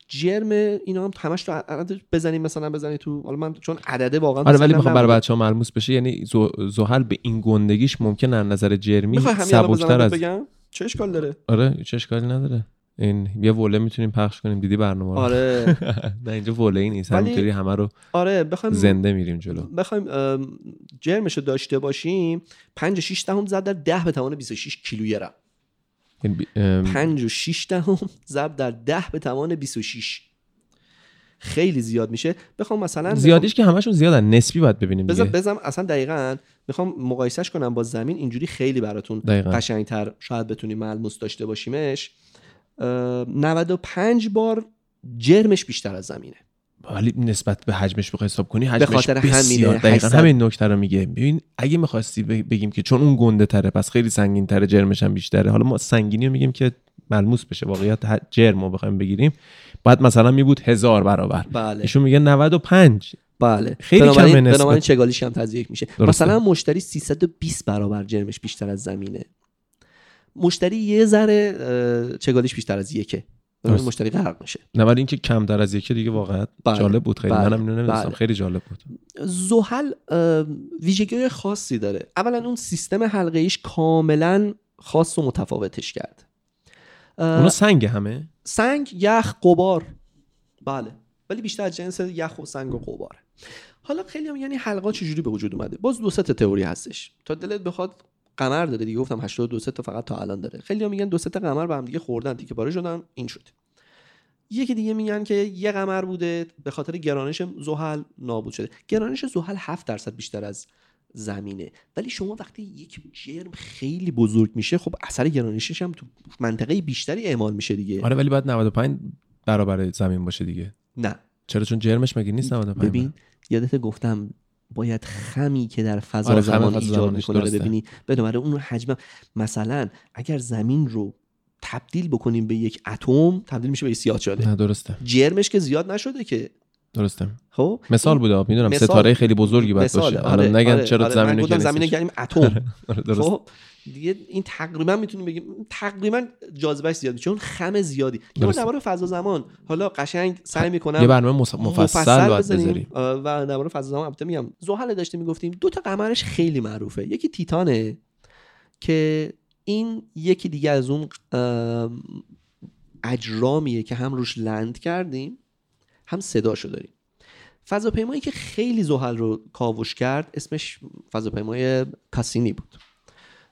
جرم اینا هم همش عدد بزنیم مثلا بزنید تو حالا من چون عدده واقعا آره ولی می‌خوام برای نبوده. بچه ها ملموس بشه یعنی زحل به این گندگیش ممکن از نظر جرمی سبکتر از بگم؟ چه اشکال داره؟ آره هیچ اشکالی نداره. این یه وله می‌تونیم پخش کنیم. دیدی برنامه رو؟ آره. نه اینجا وله ای نیست همینطوری همه رو آره بخوایم زنده میریم جلو. بخوایم جرمش رو داشته باشیم. 5 6 دهم ضرب در 10 به توان 26 کیلوگرم این بی- ام، 5 و 6 دهم ضرب در 10 به توان 26 خیلی زیاد میشه. بخوام مثلا زیادیش که همشون زیادن. نسبی باید ببینیم بزن بزن اصلا دقیقا می‌خوام مقایسهش کنم با زمین. اینجوری خیلی براتون. قشنگتر شاید بتونیم ملموس داشته باشیمش. 95 بار جرمش بیشتر از زمینه. ولی نسبت به حجمش بخوای حساب کنی حجمش خاطر همینه، بسیار دقیقاً 800 همین نکته رو میگه. ببین اگه می‌خواستی بگیم که چون اون گنده تره پس خیلی سنگین تره جرمش هم بیشتره. حالا ما سنگینی رو میگیم که ملموس بشه واقعیت جرم رو بخوایم بگیریم. باید مثلا می بود هزار برابر. بله. ایشون میگه 95 بله. خیلی کمه نسبت. بنابراین چگالیش هم تضییق میشه. درسته. مثلا مشتری 320 برابر جرمش بیشتر از زمینه. مشتری یه ذره چگالیش بیشتر از یکه. مشتری غرق میشه. نه ولی اینکه کمتر از یکی دیگه واقعا بله. جالب بود. خیلی بله. منم اینو نمی‌دونستم. بله. خیلی جالب بود. زحل ویژگی خاصی داره. اولا اون سیستم حلقه ایش کاملا خاص و متفاوتش کرد. اه، اونو سنگ همه؟ سنگ یخ قبار بله. ولی بیشتر از جنس یخ و سنگ و قباره حالا خیلی هم یعنی حلقا چجوری به وجود اومده؟ باز دو سه تا تئوری هستش. تا دلت بخواد قمر داره دیگه. گفتم 82 سه تا فقط تا الان داره. خیلی هم میگن دو تا قمر به هم دیگه خوردن تیکه پاره شدن. این شد. یکی دیگه میگن که یه قمر بوده. به خاطر گرانش زحل نابود شده. گرانش زحل 7 درصد بیشتر از زمینه. ولی شما وقتی یک جرم خیلی بزرگ میشه خب اثر گرانشش هم تو منطقه بیشتری اعمال میشه دیگه. آره ولی باید 95 برابر زمین باشه دیگه. نه. چرا؟ چون جرمش مگه نیست 95 ببین یادت گفتم باید خمی که در فضا آره، زمان ایجاد می‌کنه رو. ببینی بنابراین اون حجم مثلا اگر زمین رو تبدیل بکنیم به یک اتم تبدیل میشه به سیاه شده نه درسته جرمش که زیاد نشده که درسته خب مثال بوده می‌دونم مثال- ستاره خیلی بزرگی باید. باشه آره، الان نگن آره، چرا آره. زمین نیستش. کردیم اتم آره، درست خب دیگه این تقریبا می‌تونیم بگیم تقریبا جاذبهش زیاده چون خم زیادی. درسته. درباره فضا زمان. حالا قشنگ سعی می‌کنم یه برنامه مفصل. بذاریم. و درباره فضا زمان البته میگم زحل داشته می‌گفتیم. دو تا قمرش خیلی معروفه. یکی تیتانه که این یکی دیگه از اون ام، اجرامیه که هم روش لند کردیم هم صداشو داریم. فضاپیمایی که خیلی زحل رو کاوش کرد اسمش فضاپیمای کاسینی بود.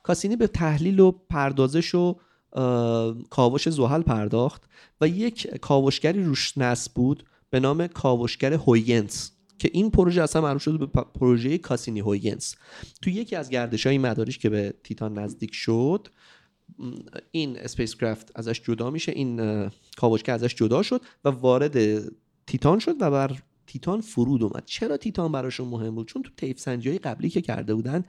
کاسینی به تحلیل و پردازش و کاوش زحل پرداخت و یک کاوشگری روش نصب بود به نام کاوشگر هویگنس که این پروژه اصلا معروف شده به پروژه کاسینی هویگنس. تو یکی از گردش های مداریش که به تیتان نزدیک شد این spacecraft ازش جدا میشه این کاوشگر ازش جدا شد و وارد تیتان شد و بر تیتان فرود اومد. چرا تیتان براشون مهم بود؟ چون تو طیف سنجی های قبلی که کرده بودن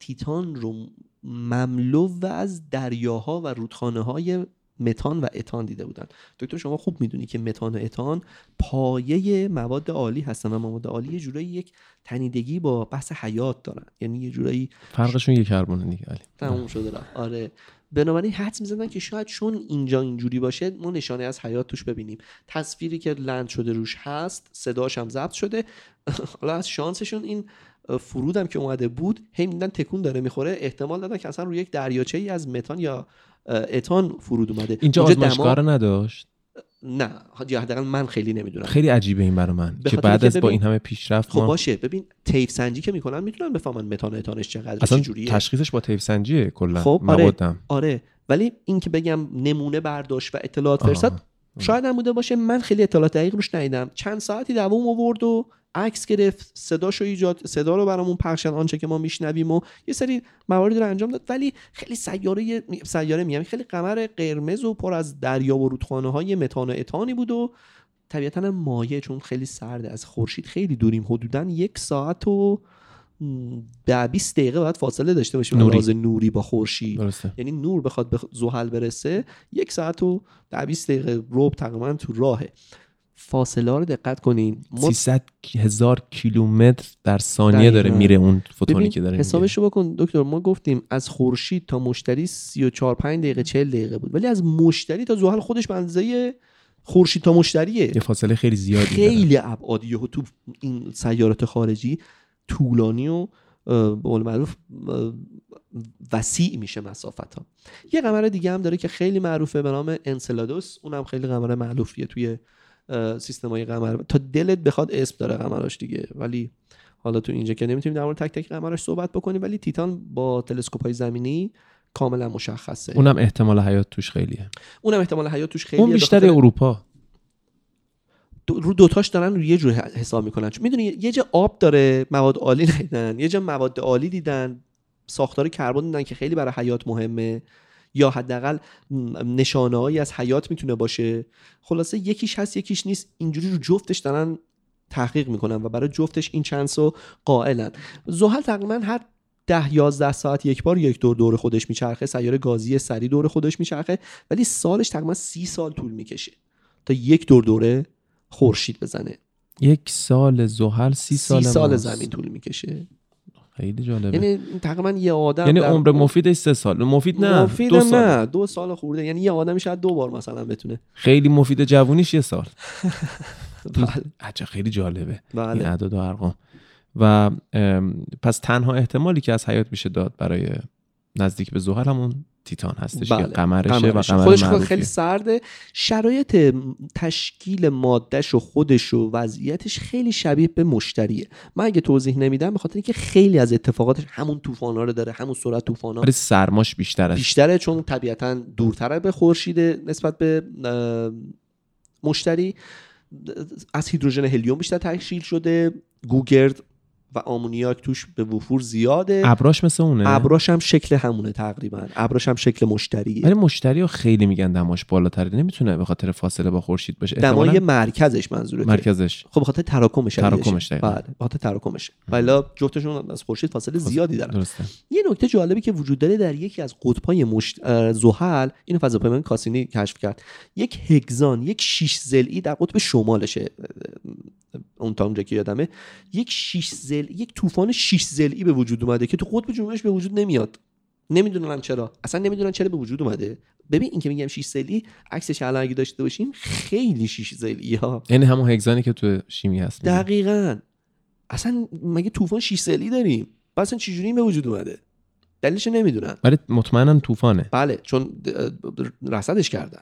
تیتان رو مملو و از دریاها و رودخانه های متان و اتان دیده بودن. دکتر شما خوب می‌دونی که متان و اتان پایه مواد عالی هستن و مواد عالی یه جورایی یک تنیدگی با بحث حیات دارن. یعنی یه جورایی فرقشون یه کربونه دیگه. علی. تموم شده رفت. آره. بنابراین حدس می‌زدن که شاید چون اینجا اینجوری باشه ما نشانه از حیات توش ببینیم. تصویری که لند شده روش هست صداش هم ضبط شده. حالا از شانسشون این فرودم که اومده بود هی میدن تکون داره می‌خوره. احتمال دادن که اصلا روی یک دریاچه ای از متان یا اتان فرود اومده. اینجا آزمایشگاه دما- نداشت؟ نه. یا حداقل من خیلی نمی‌دونم. خیلی عجیبه این برای من که بعد از با این همه پیشرفت خب ما باشه. ببین تیف سنجی که می‌کنن می‌تونن بفهمن متان اتانش چقدر اصلا چجوریه تشخیصش با طیف سنجیه کلا. خب، آره. آره. ولی این که بگم نمونه برداشت و اطلاعات. فرستاد شاید هم بوده باشه من خیلی اطلاعات دقیق روش ندیدم. چند ساعتی دووم آورد و عکس گرفت. صداشو ایجاد صدا رو برامون پخشن آنچه که ما میشنویم و یه سری مواردی رو انجام داد. ولی خیلی سیاره سیاره میگم خیلی قمر قرمز و پر از دریا و رودخانه های متان و اتانی بود و طبیعتا هم مایع چون خیلی سرده از خورشید خیلی دوریم. حدودا یک ساعت و ده 20 دقیقه باید فاصله داشته باشیم نوری. لحاظ نوری با خورشید یعنی نور بخواد به زحل برسه یک ساعت و ده 20 دقیقه روب تقریبا تو راهه فاصله رو دقت کنین ما 300 هزار کیلومتر در ثانیه داره. میره اون فوتونی که داره. حسابش رو بکن دکتر ما گفتیم از خورشید تا مشتری 34 5 دقیقه 40 دقیقه بود ولی از مشتری تا زحل خودش به اندازه خورشید تا مشتریه یه فاصله خیلی زیادی. خیلی ابعادیه تو این سیارات خارجی طولانی و به قول معروف وسیع میشه مسافت ها یه قمر دیگه هم داره که خیلی معروفه به نام انسلادوس. اونم خیلی قمر معروفیه توی سیستم های قمر. تا دلت بخواد اسم داره قمراش دیگه. ولی حالا تو اینجا که نمی‌تونیم در مورد تک تک قمراش صحبت بکنیم ولی تیتان با تلسکوپ های زمینی کاملا مشخصه. اونم احتمال حیات توش خیلیه. اونم احتمال حیات توش خیلی اون بیشتر اروپا. دو- رو دوتاش دارن رو یه جور حساب می‌کنن. چون می‌دونی یه جا آب داره مواد عالی ندیدن. یه جا مواد عالی دیدن ساختار کربن دیدن که خیلی برای حیات مهمه. یا حداقل نشانه از حیات می‌تونه باشه. خلاصه یکیش هست یکیش نیست. اینجوری رو جفتش دارن تحقیق می‌کنن و برای جفتش این چانس رو قائلن. زحل تقریبا هر ده یازده ساعت یک بار یک دور دور خودش میچرخه. سیاره گازی سری دور خودش میچرخه. ولی سالش تقریبا سی سال طول می‌کشه تا یک دور دوره خورشید بزنه. یک سال زحل سی سال سی سال ماست. زمین طول می‌کشه. خیلی جالبه. یعنی تقریبا یه آدم یعنی عمر مفیدش سه سال. مفید نه مفید دو سال نه دو سال خورده. یعنی یه آدمی شاید دو بار مثلا بتونه. خیلی مفید جوونیش یه سال. بله. عجب خیلی جالبه. این بله. اعداد و ارقام. و پس تنها احتمالی که از حیات میشه داد برای نزدیک به زحل همون تیتان هستش که بله. قمرشه و قمرشه. قمر خودش معروفیه. خیلی سرده شرایط تشکیل مادهش و خودش و وضعیتش خیلی شبیه به مشتریه من اگه توضیح نمیدم به خاطر اینکه خیلی از اتفاقاتش همون طوفانا رو داره همون سرعت طوفانا ولی سرماش بیشتر است بیشتره چون طبیعتا دورتره به خورشید نسبت به مشتری از هیدروژن هلیوم بیشتر تشکیل شده گوگرد و آمونیاک توش به وفور زیاده. ابراش مثل اونه؟ ابراش هم شکل همونه تقریبا. ابراش هم شکل مشتریه. ولی مشتری ها خیلی میگن دماش بالاتره. نمی‌تونه به خاطر فاصله با خورشید باشه. دمای مرکزش منظورته مرکزش. خب بخاطر تراکمش تراکمش دقیقاً. بله بخاطر تراکمش ولی جفتشون از خورشید فاصله زیادی دارن. درسته. یه نکته جالبی که وجود داره در یکی از قطب‌های مشت... زحل اینو فضاپیمای کاسینی کشف کرد. یک هگزان یک شیش ضلعی در قطب شمالشه. اون تا اونجا که یادمه یک شیش ضلع یک طوفان شیش ضلعی به وجود اومده که تو قطب جنوبش به وجود نمیاد. نمی‌دونن چرا. اصلا نمی‌دونن چرا به وجود اومده. ببین این که میگم شیش ضلعی عکسش الان اگه داشته باشیم خیلی شیش ضلعی ها یعنی همون هگزانی که تو شیمی هست. دقیقا. اصلا مگه طوفان شیش سالی داریم؟ اصلا چجوری این به وجود اومده؟ دلیلش نمی‌دونن. ولی مطمئنا طوفانه. بله چون رصدش کردن.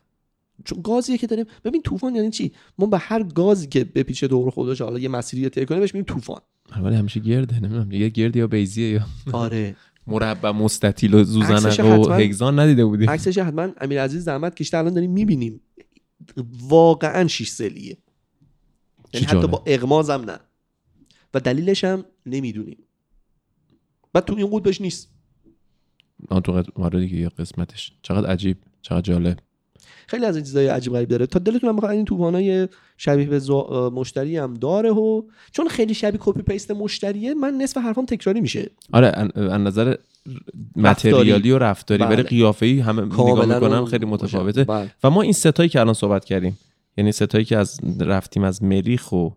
چون گازیه که داریم. ببین طوفان یعنی چی؟ ما به هر گازی که بپیچه دور خودش حالا یه مسیری طی کنه بهش میگیم طوفان. ولی همیشه گرده نمی‌دونم یه گرد یا بیزیه یا آره. مربع مستطیل و زوزنق و هگزان ندیده بودیم عکسش حتما امیرعزیز زحمت کشته الان داریم می‌بینیم. واقعا شیش سالیه چه یعنی حتی. با اغمازم نه. و دلیلش هم نمی‌دونیم. بعد تو این قطبش نیست. آن تو قد- آره دیگه یه قسمتش. چقدر عجیب چقدر جالب. خیلی از این چیزای عجیب غریب داره تا دلتون هم این طوفانای شبیه به زو- مشتری هم داره و چون خیلی شبیه copy paste مشتریه من نصف حرفام تکراری میشه آره از نظر material ی و رفتاری بله. ولی قیافه‌ای همه نگاه می‌کنن خیلی. متفاوته بله. و ما این سه تایی که الان صحبت کردیم یعنی سه تایی که از رفتیم از مریخ و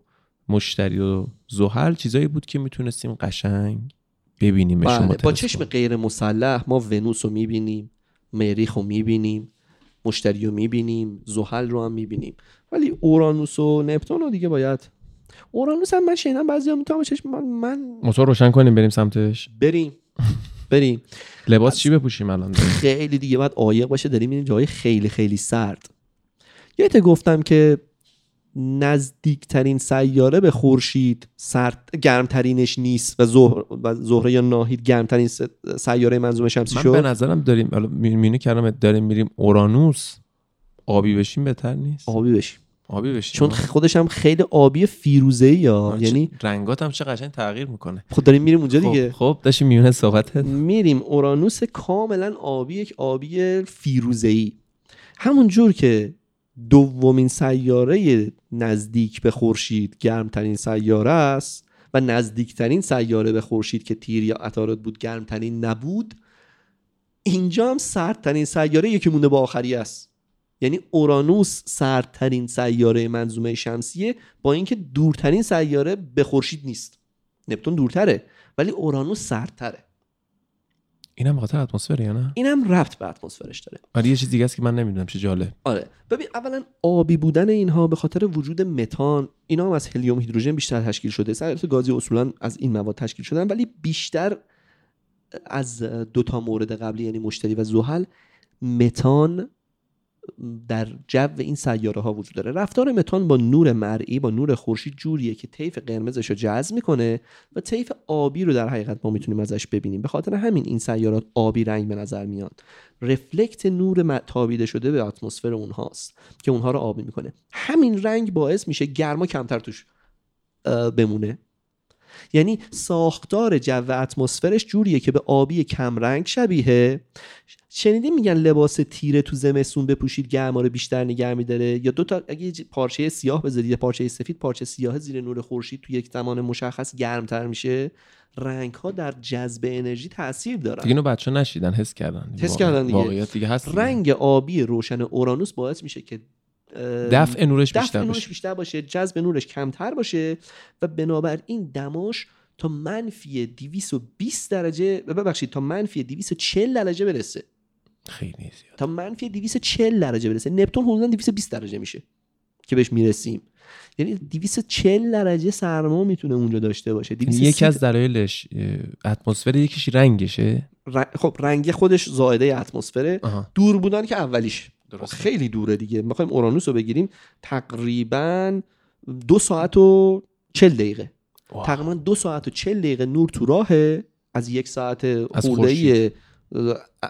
مشتری و زحل چیزایی بود که می‌تونستیم قشنگ ببینیمشون بله. با. چشم غیر مسلح ما ونوس رو می‌بینیم مریخ رو می‌بینیم مشتری رو می‌بینیم زحل رو هم می‌بینیم. ولی اورانوس و نپتون رو دیگه باید اورانوس هم من شنیدم بعضی می‌تونم چشم من, من موتور روشن کنیم بریم سمتش. بریم. بریم. لباس چی بپوشیم الان؟ خیلی دیگه باید عایق باشه. داریم میریم جای خیلی خیلی سرد. یه گفتم که نزدیکترین سیاره به خورشید سرد گرمترینش نیست و زهر و زهره یا ناهید گرمترین سیاره منظومه شمسی من به شد نظرم داریم حالا می- مینو کردم داریم میریم اورانوس آبی بشیم بهتر نیست؟ آبی بشیم. آبی بشیم. چون خودش هم خیلی آبی فیروزه یا یعنی رنگات هم چه قشنگ تغییر می‌کنه. خود داریم میریم اونجا خب, دیگه. خب داشتیم میونه صحبت. میریم. اورانوس کاملا آبی یک آبی فیروزه ای همون جور که دومین سیاره نزدیک به خورشید گرمترین سیاره است و نزدیکترین سیاره به خورشید که تیر یا عطارد بود گرمترین نبود اینجا هم سردترین سیاره یکی مونده با آخری است. یعنی اورانوس سردترین سیاره منظومه شمسیه با اینکه دورترین سیاره به خورشید نیست. نپتون دورتره ولی اورانوس سردتره. اینم بخاطر اتمسفر یا نه؟ اینم ربط به اتمسفرش داره. ولی یه چیز دیگه است که من نمی‌دونم چه جالب. آره. ببین اولا آبی بودن اینها به خاطر وجود متان اینا هم از هلیوم هیدروژن بیشتر تشکیل شده. سیارات گازی اصولا از این مواد تشکیل شدن ولی بیشتر از دو تا مورد قبلی یعنی مشتری و زحل متان در جو این سیاره ها وجود داره. رفتار متان با نور مرئی با نور خورشید جوریه که طیف قرمزش رو جذب می‌کنه و طیف آبی رو در حقیقت ما می‌تونیم ازش ببینیم. به خاطر همین این سیارات آبی رنگ به نظر میاد. رفلکت نور تابیده شده به اتمسفر اونهاست که اونها رو آبی می‌کنه. همین رنگ باعث میشه گرما کمتر توش بمونه. یعنی ساختار جو اتمسفرش جوریه که به آبی کمرنگ شبیه. شنیدین میگن لباس تیره تو زمستون بپوشید گرما رو بیشتر نگه میداره؟ یا دو تا اگه پارچه سیاه بذارید پارچه سفید پارچه سیاه زیر نور خورشید تو یک زمان مشخص گرمتر میشه. رنگ ها در جذب انرژی تاثیر دارن. دیگه اینو بچه نشیدن حس کردن. حس واقع- کردن دیگه. واقعیت دیگه هست. رنگ آبی روشن اورانوس باعث میشه که دفع نورش دفع بیشتر نورش باشه. بیشتر باشه جذب نورش کمتر باشه و بنابراین دماش تا منفی 220 درجه ببخشید تا منفی 240 درجه برسه. خیلی زیاد. تا منفی 240 درجه برسه. نپتون حدودا 220 درجه میشه که بهش می‌رسیم. یعنی 240 درجه سرما می‌تونه اونجا داشته باشه. 230 یکی از دلایلش اتمسفر یکیش رنگشه. ر- خب رنگ خودش زائده اتمسفره. دور بودن که اولیش. درسته. خیلی دوره دیگه. می‌خوایم اورانوس رو بگیریم. تقریبا دو ساعت و چل دقیقه. واو. تقریبا دو ساعت و چل دقیقه نور تو راهه. از یک ساعت خورده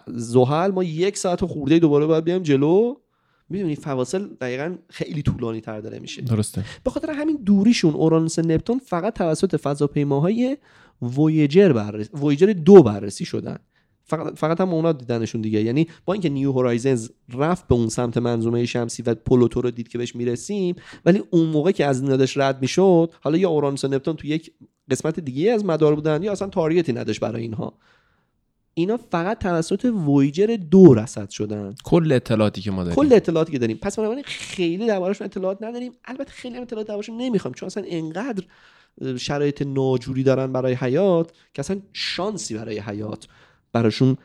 زحل ما یک ساعت و خورده دوباره باید بیایم جلو. می‌دونی فواصل دقیقا خیلی طولانی تر داره میشه. درسته. به خاطر همین دوریشون اورانوس و نپتون فقط توسط فضاپیماهای وویجر بررسی وویجر دو بررسی شدن. فقط فقط هم اونا دیدنشون دیگه. یعنی با اینکه نیو هورایزنز رفت به اون سمت منظومه شمسی و پلوتو رو دید که بهش می‌رسیم ولی اون موقع که از این یادش رد می‌شد حالا یا اورانوس و نپتون تو یک قسمت دیگه از مدار بودن یا اصلا تارگتی نداشت برای اینها. اینا فقط توسط وویجر دو رصد شدن. کل اطلاعاتی که ما داریم. کل اطلاعاتی که داریم. پس بنابراین خیلی دربارشون اطلاعات نداریم. البته خیلی هم اطلاعات دربارشون نمی‌خوایم چون اصلا انقدر شرایط ناجوری دارن برای حیات که اصلا شانسی برای حیات براشون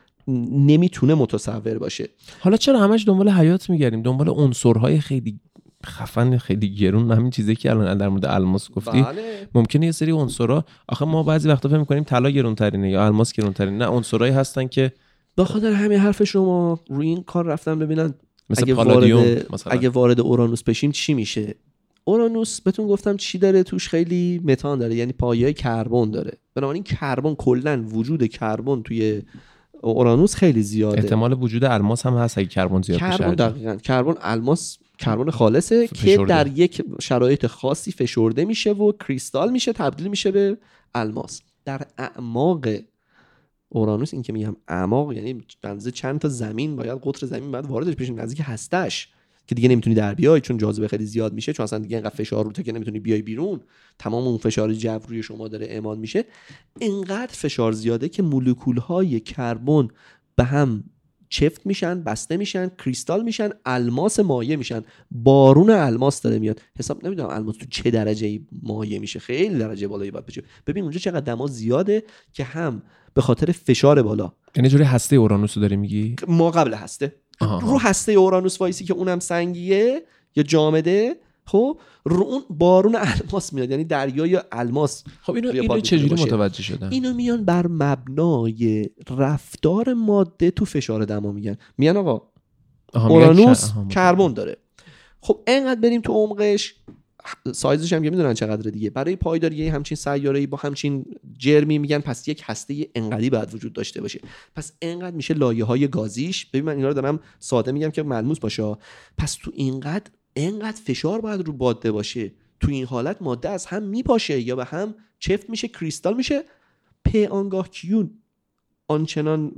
نمی‌تونه متصور باشه. حالا چرا همش دنبال حیات میگردیم؟ دنبال عنصرهای خیلی خفن خیلی گرون همین چیزی که الان در مورد الماس گفتی. بله. ممکنه یه سری عنصرها آخه ما بعضی وقتا فکر می‌کنیم طلا گرونترینه یا الماس گرونترینه. نه عنصرهایی هستن که به خاطر همین حرف شما روی این کار رفتن ببینن مثل اگه پالادیوم وارد مثلا. اگه وارد اورانوس بشیم چی میشه؟ اورانوس بهتون گفتم چی داره؟ توش خیلی متان داره یعنی پایه کربن داره. بنابراین کربن کلا وجود کربن توی اورانوس خیلی زیاده. احتمال وجود الماس هم هست اگه کربن زیاد بشه. کربن هرچی. دقیقا. کربن الماس کربن خالصه که فشرده. در یک شرایط خاصی فشرده میشه و کریستال میشه تبدیل میشه به الماس. در اعماق اورانوس این که میگم اعماق یعنی بنزه چند تا زمین باید قطر زمین باید واردش بشیم نزدیک هستش. که دیگه نمی‌تونی در بیای چون جاذبه خیلی زیاد میشه چون اصلا دیگه اینقدر فشار روته که نمی‌تونی بیای بیرون تمام اون فشار جو روی شما داره اعمال میشه. اینقدر فشار زیاده که مولکول های کربن به هم چفت میشن بسته میشن کریستال میشن الماس مایع میشن. بارون الماس داره میاد. حساب نمی‌دونم الماس تو چه درجه مایع میشه. خیلی درجه بالایی باید بشه ببین اونجا چقدر دما زیاده که هم به خاطر فشار بالا. یعنی جوری هسته اورانوس رو داری میگی؟ ما قبل هسته. رو هسته اورانوس وایسی که اونم سنگیه یا جامده خب رو اون بارون الماس میاد یعنی دریای الماس خب اینو اینو چجوری. متوجه شدن؟ اینو میان بر مبنای رفتار ماده تو فشار دما میگن. میگن آقا اورانوس. کربن داره. خب انقدر بریم تو عمقش. سایزش هم که می‌دونن چقدره دیگه. برای پایداری همچین سیاره‌ای با همچین جرمی میگن پس یک هسته انقدی باید وجود داشته باشه. پس انقدر میشه لایه های گازیش؟ ببین من اینا رو دارم ساده میگم که ملموس باشه. پس تو اینقدر انقدر فشار باید رو ماده باشه. تو این حالت ماده از هم میپاشه یا به هم چفت میشه کریستال میشه. په آنگاه کیون آنچنان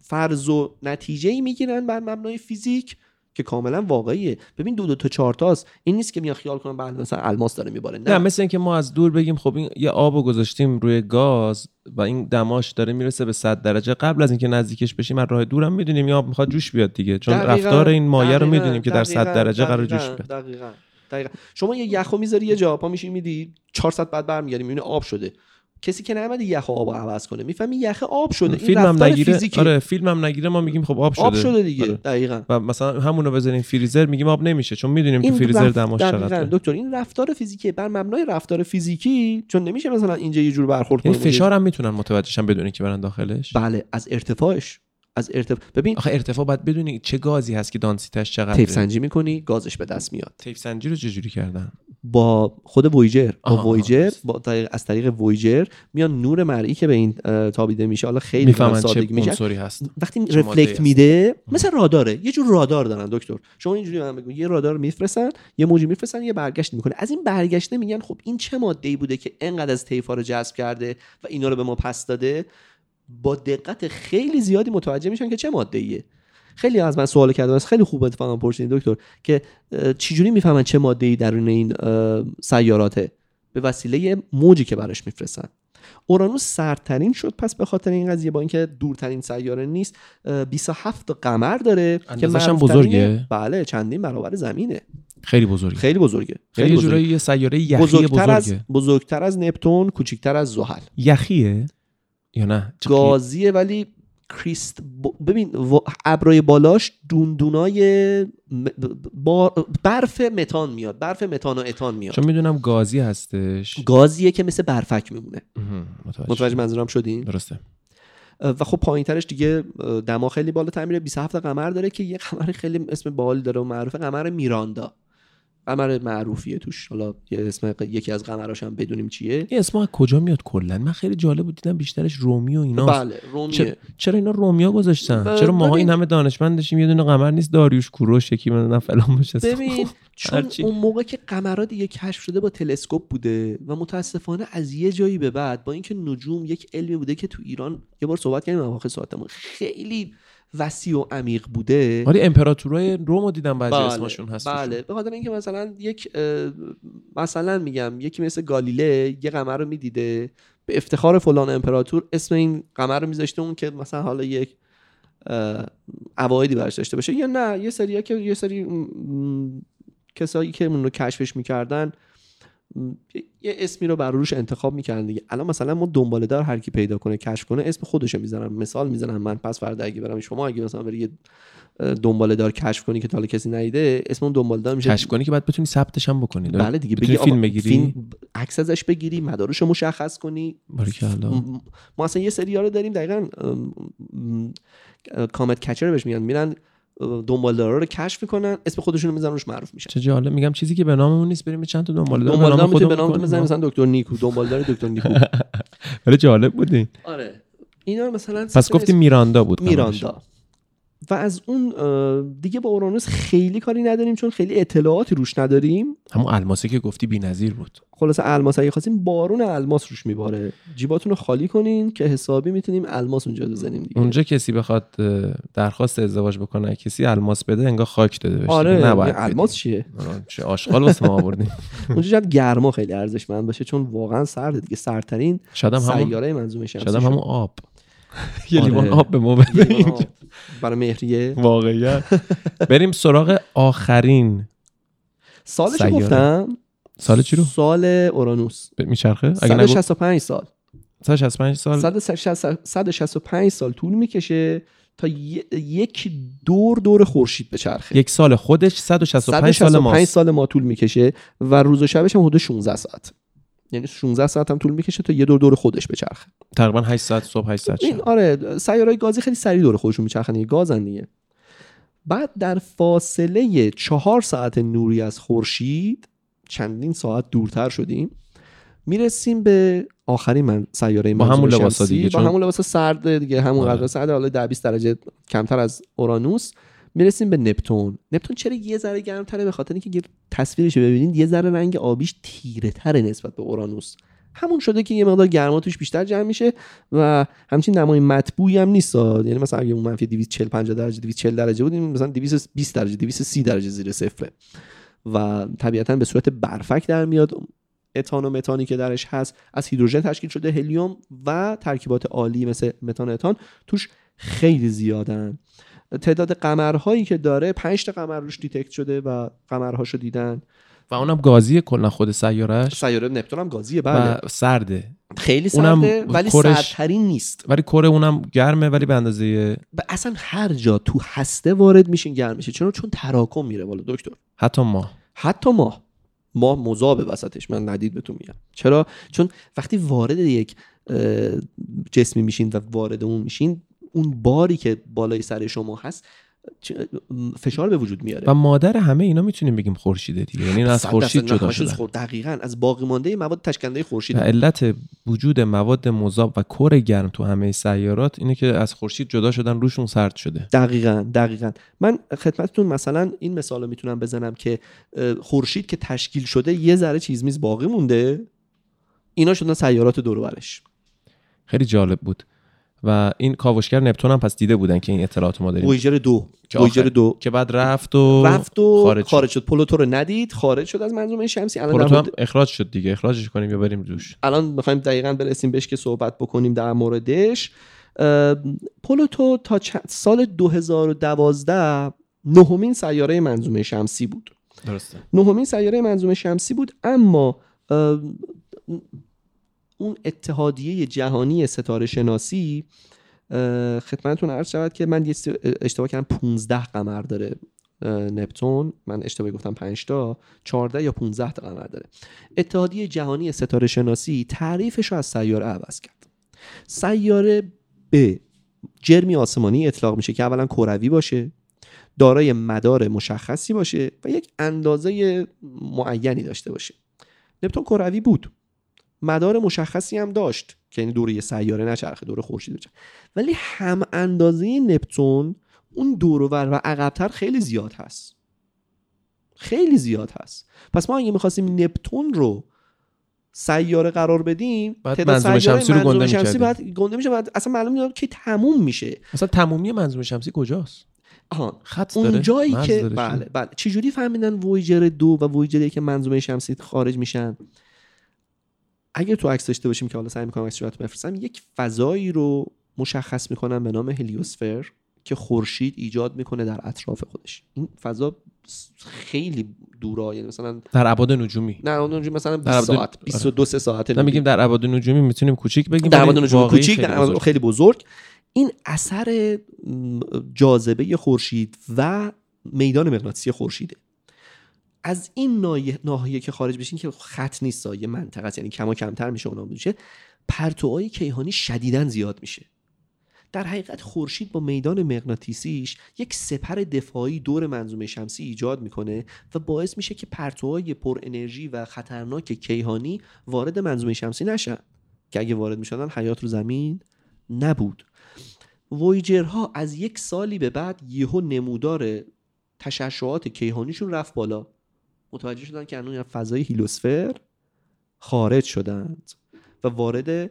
فرض و نتیجه ای می‌گیرن بر مبنای فیزیک. که کاملا واقعیه. ببین دو دو تا چهار تاست این نیست که میان خیال کنن بله مثلا الماس داره میباره. نه. نه, مثل اینکه ما از دور بگیم خب این یه آب رو گذاشتیم روی گاز و این دماش داره می‌رسه به 100 درجه. قبل از اینکه نزدیکش بشیم از راه دورم می‌دونیم این آب می‌خواد جوش بیاد دیگه چون دقیقاً، رفتار این مایع رو دقیقاً، می‌دونیم که در 100 دقیقاً، درجه قرار جوش بیاد. دقیقاً دقیقاً. شما یه یخو می‌ذاری یه جا پا میشی میدی 400 بعد برمیگردی می‌بینی آب شده. کسی که نمیده یخ آب عوض کنه. می‌فهمی یخ آب شده. این فیلم هم نگیره. فیزیکی. آره فیلم هم نگیره ما میگیم خب آب شده آب شده. دیگه. آره. دقیقاً. و مثلا همونو بزنیم فریزر میگیم آب نمیشه چون می‌دونیم تو فریزر دماش چقدره. دکتر این رفتار فیزیکی بر مبنای رفتار فیزیکی چون نمیشه مثلا اینجا یه جور برخورد کنیم فشار هم می‌تونن متوجهشن بدونی که برن داخلش؟ بله از ارتفاعش. از ارتفاع ببین آخه ارتفاع باید بدونی چه گازی هست که دانسیتش چقدره. تیف سنجی می‌کنی گازش به دست میاد. تیف سنجی رو چجوری کردن؟ با خود وویجر با. وویجر با طریق- از طریق وویجر میان نور مرئی که به این تابیده میشه. حالا خیلی سادگی میشه. هست. وقتی رفلکت. میده مثل راداره. یه جور رادار دارن دکتر. شما اینجوری من بگو یه رادار میفرستن یه موجی میفرستن یه برگشت می‌کنه. از این برگشته میگن خب این چه ماده ای بوده که انقدر از طیفا رو جذب کرده و اینا رو به ما پس داده؟ با دقت خیلی زیادی متوجه میشن که چه ماده ایه خیلی از من سوال کردم از خیلی خوب اتفاقا پرسیدین دکتر که چجوری می‌فهمن چه ماده ای درون این سیاراته؟ به وسیله موجی که براش میفرستن. اورانوس سردترین شد پس به خاطر این قضیه با اینکه دورترین سیاره نیست اه، 27 تا قمر داره که. بزرگه؟ بله چندین برابر زمینه. خیلی بزرگه. خیلی بزرگه. خیلی خیلی جورایی. یه سیاره یخی بزرگتر از بزرگتر از نپتون کوچیکتر از زحل. یخیه؟ یا نه؟ گازیه ولی کریست ب- ببین و- ابرای بالاش دوندونای برف متان میاد برف متان و اتان میاد. چون می‌دونم گازی هستش. گازیه که مثل برفک میمونه. متوجه. متوجه منظورم شدین؟ درسته. و خب پایین ترش دیگه دما خیلی بالا میره 27 قمر داره که یه قمر خیلی اسم باحال داره و معروفه قمر میراندا. قمر معروفیه توش. حالا یه اسم یکی از قمراش هم بدونیم چیه. این اسم از کجا میاد کلا؟ من خیلی جالب بود دیدم بیشترش رومی و اینا. بله رومیه. چرا, چرا اینا رومیا گذاشتن؟ ب- چرا ماها این همه دانشمند داشتیم یه دونه قمر نیست؟ داریوش کوروش یکی من فلان باشه. ببین چون هرچی. اون موقع که قمرها دیگه کشف شده با تلسکوپ بوده و متاسفانه از یه جایی به بعد با اینکه نجوم یک علمی بوده که تو ایران یه بار صحبت کردیم اواخر ساعتمون خیلی وسیع و عمیق بوده. آره امپراتورای رومو دیدم بعضی بله اسمشون هست بله. به خاطر اینکه مثلا یک مثلا میگم یکی مثل گالیله یه قمر رو می‌دیده. به افتخار فلان امپراتور اسم این قمر رو میذاشته اون که مثلا حالا یک عوایدی برش داشته باشه. یا نه یه سری که یه سری م، کسایی که اون رو کشفش می‌کردن یه اسمی رو بر روش انتخاب می‌کردن دیگه. الان مثلا ما دنباله دار هر کی پیدا کنه کشف کنه اسم خودشو می‌زنم مثال می‌زنم من پس فردا اگه برم شما اگه مثلا بری یه دنباله دار کشف کنی که تا حالا کسی ندیده اسم اون دنباله دار میشه. کشف کنی که بعد بتونی ثبتش هم بکنی. بله دیگه بگی فیلم بگیری. فیلم عکس ازش بگیری مدارش رو مشخص کنی. ما اصلا یه سری رو داریم دقیقا کامت کچر بهش میگن. میرن دنبالدارا رو کشف می‌کنن اسم خودشون رو می‌زنن روش معروف میشن. چه جالب میگم چیزی که به ناممون نیست بریم چند تا دنبال دار دنبالدار می‌تونی به خودمون نام. بزنی مثلا دکتر نیکو دنبالدار دکتر نیکو. ولی جالب بودی آره. اینا مثلا پس گفتی میراندا بود. میراندا. و از اون دیگه با اورانوس خیلی کاری نداریم چون خیلی اطلاعاتی روش نداریم. همون الماسی که گفتی بی‌نظیر بود. خلاصه الماس اگه خواستیم بارون الماس روش میباره. جیباتون رو خالی کنین که حسابی می‌تونیم الماس اونجا بزنیم دیگه. اونجا کسی بخواد درخواست ازدواج بکنه کسی الماس بده انگار خاک داده بهش آره نباید الماس. چیه؟ چه آشغال واسه ما آوردیم اونجا شاید گرما خیلی ارزشمند باشه چون واقعا سرده دیگه سرترین شاید هم سیاره منظومه شمسی شاید شد. همون آب. یه آره. لیوان آب به ما بده اینجا. برای مهریه. واقعیت بریم سراغ آخرین سالش. گفتم. سال چی رو؟ سال اورانوس. میچرخه اگه نگو 165 سال. 165 سال. 160 165 سال طول می‌کشه تا یک دور دور خورشید بچرخه یک سال خودش 165 سال 165 ماست سال ما طول می‌کشه و روز و شبش هم حدود 16 ساعت. یعنی 16 ساعت هم طول می‌کشه تا یه دور دور خودش بچرخه تقریبا 8 ساعت صبح 8 ساعت این شب آره سیارهای گازی خیلی سریع دور خودشون میچرخن دیگه گازن دیگه بعد در فاصله چهار ساعت نوری از خورشید چندین ساعت دورتر شدیم می‌رسیم به آخرین من سیاره با همون شمسی. دیگه، با همون لباس سرد دیگه همون آره. قدر سرد حالا 10 20 درجه کمتر از اورانوس می‌رسیم به نپتون. نپتون چرا یه ذره گرمتره؟ به خاطر اینکه تصویرش رو ببینید یه ذره رنگ آبیش تیره تره نسبت به اورانوس. همون شده که یه مقدار گرما توش بیشتر جمع میشه و همچین نمای مطبوعی هم نیست. یعنی مثلا اگه اون منفی 240 50 درجه 240 درجه بود این مثلا 220 درجه 230 درجه زیر صفره. و طبیعتا به صورت برفک در میاد. اتان و متانی که درش هست. از هیدروژن تشکیل شده هلیوم و ترکیبات عالی مثل متان اتان توش خیلی زیادن. تعداد قمرهایی که داره 5 تا قمر روش detect شده و قمرهاشو دیدن. و اونم گازی کلا خود سیارش سیاره نپتون هم گازیه بله. و سرده. خیلی اونم سرده ولی کورش- سردترین نیست. ولی کره اونم گرمه ولی به اندازه و اصلا هر جا تو هسته وارد میشین گرم میشه. چون چون تراکم میره بالا دکتر. حتی ما حتی ماه. ماه مذابه وسطش. من ندید بهتون میگم. چرا؟ چون وقتی وارد یک جسمی میشین و وارد اون میشین اون باری که بالای سر شما هست فشار به وجود میاره. و مادر همه اینا می‌تونیم بگیم خورشیده دیگه. یعنی از خورشید جدا شدن. خور- دقیقاً از باقی مانده مواد تشکنده خورشید. و علت وجود مواد مذاب و کره گرم تو همه سیارات اینه که از خورشید جدا شدن روشون سرد شده. دقیقا دقیقا. من خدمتتون مثلا این مثال رو می‌تونم بزنم که خورشید که تشکیل شده یه ذره چیز میز باقی مونده اینا شدن سیارات دور خیلی جالب بود. و این کاوشگر نپتون هم پس دیده بودن که این اطلاعات ما داریم. ویجر دو. که ویجر آخر- دو. که بعد رفت و رفت و خارج خارج, شد. شد پلوتو رو ندید خارج شد از منظومه شمسی. الان در پروتو هم مورد- اخراج شد دیگه. اخراجش کنیم یا بریم روش الان می‌خوایم دقیقا برسیم بهش که صحبت بکنیم در موردش. پلوتو تا چند- سال 2012 نهمین سیاره منظومه شمسی بود. درسته. نهمین سیاره منظومه شمسی بود اما اون اتحادیه جهانی ستاره شناسی خدمتتون عرض شود که من اشتباه کردم 15 قمر داره نپتون. من اشتباه گفتم 5 تا 14 یا 15 تا قمر داره. اتحادیه جهانی ستاره شناسی تعریفش رو از سیاره عوض کرد. سیاره به جرمی آسمانی اطلاق میشه که اولا کروی باشه دارای مدار مشخصی باشه و یک اندازه معینی داشته باشه. نپتون کروی بود. مدار مشخصی هم داشت که یعنی دور یه سیاره نچرخه دور خورشید بچرخه ولی هم اندازه نپتون اون دورور و عقبتر خیلی زیاد هست. خیلی زیاد هست. پس ما اگه می‌خواستیم نپتون رو سیاره قرار بدیم بعد منظومه شمسی رو گنده شمسی. بعد گنده میشه بعد اصلا معلوم نیست که تموم میشه. اصلا تمومی منظومه شمسی کجاست؟ آها خط داره؟ اون جایی که داره؟ بله بله. چجوری فهمیدن وویجر دو و وویجر که منظومه شمسی خارج میشن؟ اگر تو عکس داشته باشیم که حالا سعی می‌کنم عکسش رو بفرستم یک فضایی رو مشخص می‌کنن به نام هلیوسفر که خورشید ایجاد می‌کنه در اطراف خودش. این فضا خیلی دوره یعنی مثلا در ابعاد نجومی. نه اونجوری مثلا 20 در ساعت 22 3 ساعت. نه میگیم در ابعاد نجومی می‌تونیم کوچیک بگیم در ابعاد نجومی کوچیک خیلی در بزرگ. خیلی بزرگ. این اثر جاذبه خورشید و میدان مغناطیسی خورشیده. از این ناحیه که خارج بشین که خط نیست یه منطقه است. یعنی کم و کمتر میشه اونام میشه. پرتوهای کیهانی شدیداً زیاد میشه. در حقیقت خورشید با میدان مغناطیسیش یک سپر دفاعی دور منظومه شمسی ایجاد می‌کنه و باعث میشه که پرتوهای پر انرژی و خطرناک کیهانی وارد منظومه شمسی نشن. که اگه وارد می‌شدن حیات رو زمین نبود. وویجرها از یک سالی به بعد یهو نمودار تشعشعات کیهانیشون رفت بالا. متوجه شدن که از فضای هیلوسفر خارج شدند و وارد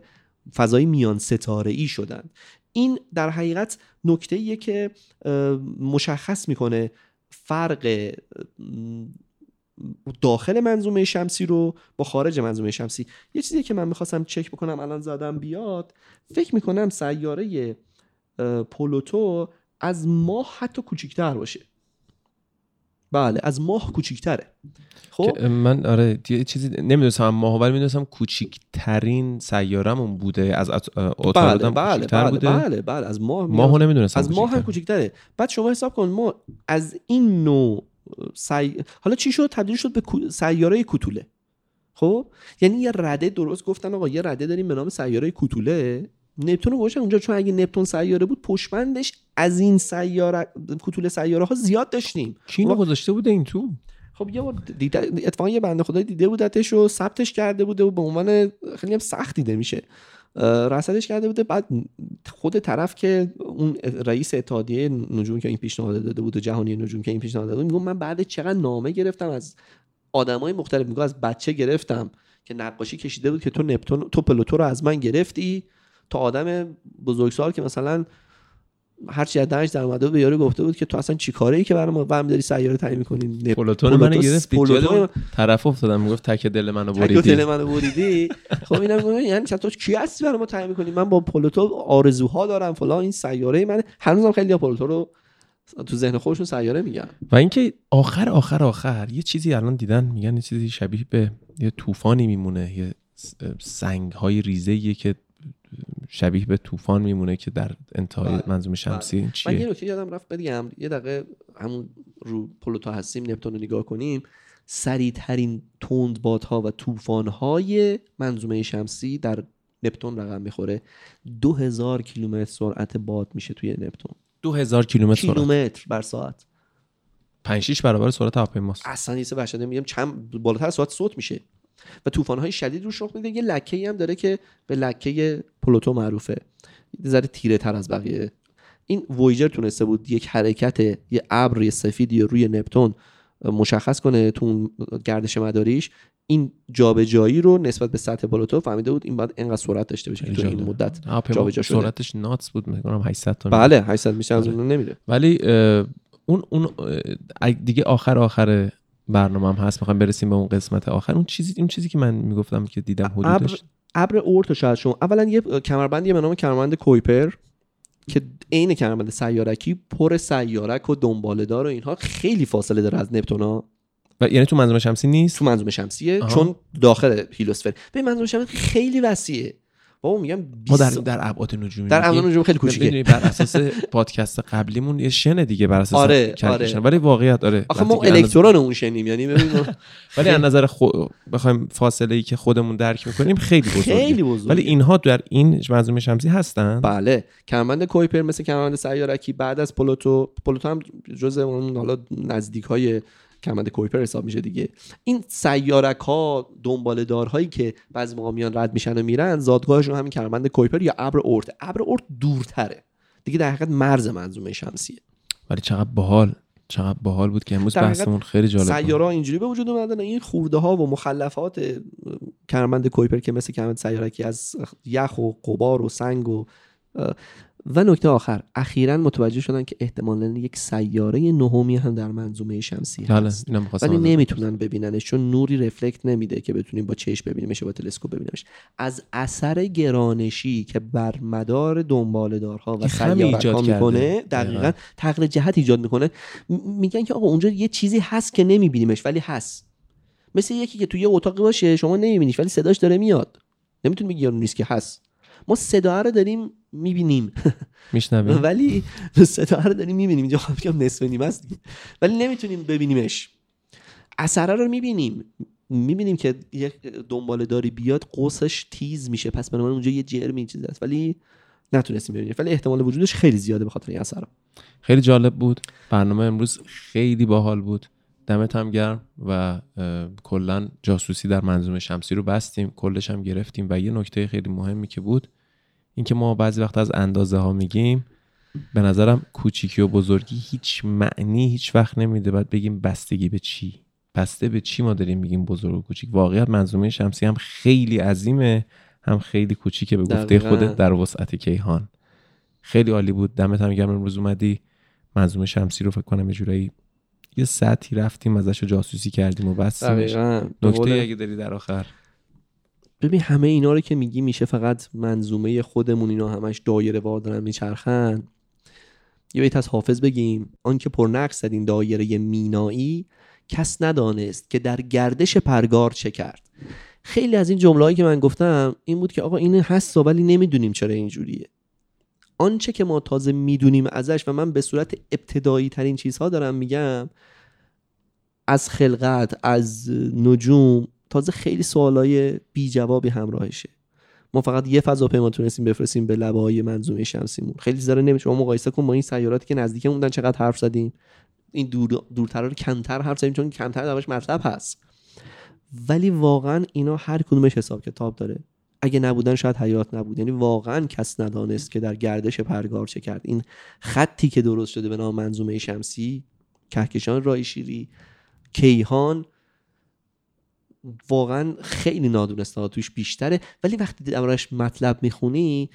فضای میان ستاره ای شدند. این در حقیقت نکته که مشخص می‌کنه فرق داخل منظومه شمسی رو با خارج منظومه شمسی. یه چیزی که من می‌خواستم چک بکنم الان زدم بیاد فکر می‌کنم سیاره اه، پلوتو از ماه حتی کوچیکتر باشه. بله از ماه کوچیکتره. خب؟ من آره یه چیزی نمی‌دونستم ماه ولی می‌دونستم کوچیکترین سیارمون بوده از ات- بله بله کوچیکتر بله بوده؟ بله بله از ماه ماهو نمی‌دونستم از ماه هم کوچیک‌تره. بعد شما حساب کن ما از این نوع سی... حالا چی شد؟ تبدیل شد به سیاره کوتوله. خب؟ یعنی یه رده درست گفتن آقا یه رده داریم به نام سیاره کوتوله. نپتون رو اونجا چون اگه نپتون سیاره بود پشمندش از این سیاره کوتوله سیاره ها زیاد داشتیم. خب، گذاشته بوده این تو؟ خب یه بار دیده اتفاقا یه بنده خدای دیده بودتش و ثبتش کرده بوده و به عنوان خیلی هم سخت دیده میشه. رصدش کرده بوده. بعد خود طرف که اون رئیس اتحادیه نجوم که این پیشنهاد داده بود و جهانی نجوم که این پیشنهاد داده بود میگم من بعد چقدر نامه گرفتم از آدمای مختلف میگم از بچه گرفتم که نقاشی کشیده بود که تو نپتون تو پلوتو رو از من گرفتی. تا آدم بزرگسال که مثلا هر چی از دهنش در اومده به یارو گفته بود که تو اصلا چی کاره ای که برام برام داری سیاره تعیین می‌کنی. پلوتون منو پلوتو- گرفتی پلوتو- یادم طرف افتادم می‌گفت تک دل منو تک بریدی. دل منو بریدی. خب اینم میگم یعنی چطور تو کی هستی برای ما تعیین می‌کنی؟ من با پلوتو آرزوها دارم فلان این سیاره من هنوزم خیلی پلوتو رو تو ذهن خودشون سیاره میگن. و اینکه آخر آخر آخر یه چیزی الان دیدن میگن یه چیزی شبیه به یه طوفانی میمونه یه سنگ های ریزه که شبیه به طوفان میمونه که در انتهای بله. منظومه شمسی این من یه چیه نکته یادم رفت بگم یه دقیقه همون رو پلوتو هستیم نپتون رو نگاه کنیم. سریعترین تندبادها و طوفان‌های منظومه شمسی در نپتون رقم می‌خوره. 2000 کیلومتر سرعت باد میشه توی نپتون. 2000 کیلومتر کیلومتر بر ساعت. 5 6 برابر سرعت هواپیماست. اصلا یه سه وحشتناک میگم چند بالاتر سرعت صوت میشه. و طوفان‌های شدید روش رخ میده. یه لکه هم داره که به لکه پلوتو معروفه. یه ذره تیره تر از بقیه. این وویجر تونسته بود یک حرکت یه ابر یه سفیدی روی نپتون مشخص کنه تو گردش مداریش. این جابجایی رو نسبت به سطح پلوتو فهمیده بود این باید انقدر سرعت داشته باشه که تو این مدت جابجا شده. سرعتش ناتس بود میگم 800 تا بله 800 میشه از آره. اون نمیره. ولی اون اون دیگه آخر آخر برنامه هم هست می‌خوایم برسیم به اون قسمت آخر. اون چیزی اون چیزی که من می‌گفتم که دیدم حدودش. ابر اورت شاید شما اولا یه کمربندی به نام کمربند کویپر که عین کمربند سیارکی پر سیارک و دنباله‌دار و اینها خیلی فاصله داره از نپتون ها. و یعنی تو منظومه شمسی نیست؟ تو منظومه شمسیه آها. چون داخل هیلوسفر. به منظومه شمسی خیلی وسیعه. بابا میگم ما در 20 در ابعاد نجومی در میگیم. امون نجوم خیلی کوچیکه بر اساس پادکست قبلیمون یه شنه دیگه بر اساس آره،. آره. ولی واقعیت آره آخه ما الکترون اون شنیم یعنی ببین ولی از نظر خو... بخوایم فاصله ای که خودمون درک می‌کنیم خیلی بزرگه خیلی بزرگه ولی اینها در این منظومه شمسی هستن بله کمربند کویپر مثل کمربند سیارکی بعد از پلوتو پلوتو هم جز اون حالا نزدیک های کمربند کویپر حساب میشه دیگه. این سیارک ها دنباله دارهایی که بعضی موقع میان رد میشن و میرن زادگاهشون همین کمربند کویپر یا ابر اورت. ابر اورت دورتره. دیگه در حقیقت مرز منظومه شمسیه. ولی چقدر باحال. چقدر باحال بود که امروز بحثمون خیلی جالب بود. سیاره ها اینجوری به وجود اومدن. این خورده ها و مخلفات کمربند کویپر که مثل کمربند سیارکی از یخ و قبار و سنگ و و نکته آخر اخیرا متوجه شدن که احتمالا یک سیاره نهمی هم در منظومه شمسی بله هست. ولی نمی‌تونن ببیننش چون نوری رفلکت نمیده که بتونیم با چشم ببینیمش با تلسکوپ ببینیمش. از اثر گرانشی که بر مدار دنباله‌دارها و ایجاد. می‌کنه دقیقاً. تغییر جهت ایجاد می‌کنه. میگن که آقا اونجا یه چیزی هست که نمیبینیمش ولی هست. مثل یکی که توی یه اتاقی باشه شما نمیبینیش ولی صداش داره میاد. نمی‌تونی بگی نیست که هست. ما صدا رو داریم می‌بینیم. میشنویم ولی صدا رو داریم می‌بینیم. اینجا خواهم بگم نصف نیمه است. ولی نمی‌تونیم ببینیمش. اثره رو می‌بینیم. می‌بینیم که یک دنباله داری بیاد قوسش تیز میشه. پس بنابراین اونجا یه جرمی چیز هست. ولی نتونستیم ببینیم. ولی احتمال وجودش خیلی زیاده به خاطر این اثر. خیلی جالب بود. برنامه امروز خیلی باحال بود. دمت هم گرم و کلا جاسوسی در منظومه شمسی رو بستیم. کلش هم گرفتیم و یه نکته خیلی مهمی که بود اینکه ما بعضی وقت از اندازه ها میگیم به نظرم کوچیکی و بزرگی هیچ معنی هیچ وقت نمیده. باید بگیم بستگی به چی؟ بسته به چی ما داریم میگیم بزرگ و کوچیک؟ واقعیت منظومه شمسی هم خیلی عظیمه هم خیلی کوچیکه به گفته. خودت در وسعت کیهان. خیلی عالی بود. دمت هم گرم امروز اومدی. منظومه شمسی رو فکر کنم یه جورایی یه سطحی رفتیم ازش رو جاسوسی کردیم و به نکته اگه داری در آخر. ببین همه اینا رو که میگی میشه فقط منظومه خودمون اینا همش دایره وار دارن میچرخن. یه بیت از حافظ بگیم. آنکه پرنقص زد این دایره مینایی کس ندانست که در گردش پرگار چه کرد. خیلی از این جمله‌ای که من گفتم این بود که آقا این هست ولی نمی‌دونیم چرا اینجوریه آنچه که ما تازه می‌دونیم ازش و من به صورت ابتدایی ترین چیزها دارم میگم از خلقت از نجوم تازه خیلی سوالای بی جوابی همراهشه. ما فقط یه فضاپیما تونستیم بفرستیم به لبه های منظومه شمسیمون. خیلی ذره نمیشه شما مقایسه کن با این سیاراتی که نزدیکمون بودن چقدر حرف زدیم. این دور دورتر رو کمتر حرف زدیم چون کمتر درش مطلب هست. ولی واقعا اینا هر کدومش حساب کتاب داره. اگه نبودن شاید حیات نبود. یعنی واقعا کس ندانست که در گردش پرگار چه کرد. این خطی که درست شده به نام منظومه شمسی کهکشان رای شیری کیهان واقعا خیلی نادونسته توش بیشتره. ولی وقتی دربارش مطلب می‌خونی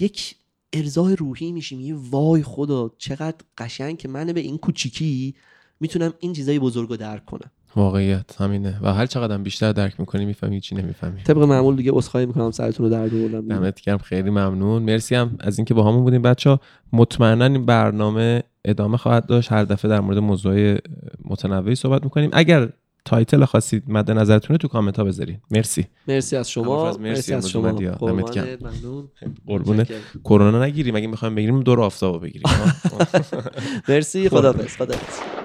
یک ارزای روحی میشیم. یه وای خدا چقدر قشنگ که من به این کوچیکی می‌تونم این چیزای بزرگ رو درک کنم. واقعیت همینه. و هر چقدر بیشتر درک می‌کنی می‌فهمی چی نمی‌فهمی. طبق معمول دیگه عذرخواهی می‌کنم سرتون رو درد آوردم دمت گرم خیلی ممنون. مرسی هم از اینکه باهامون بودین بچه ها مطمئنا این برنامه ادامه خواهد داشت. هر دفعه در مورد موضوع متنوعی صحبت می‌کنیم. اگر title خاصی مد نظرتونه تو کامنت ها بذارین. مرسی. مرسی از شما. مرسی مرسی از شما. ممنون. قربون. کرونا نگیریم اگه می‌خوایم بگیریم دور آفتابو بگیریم. مرسی خدافظ خدافظ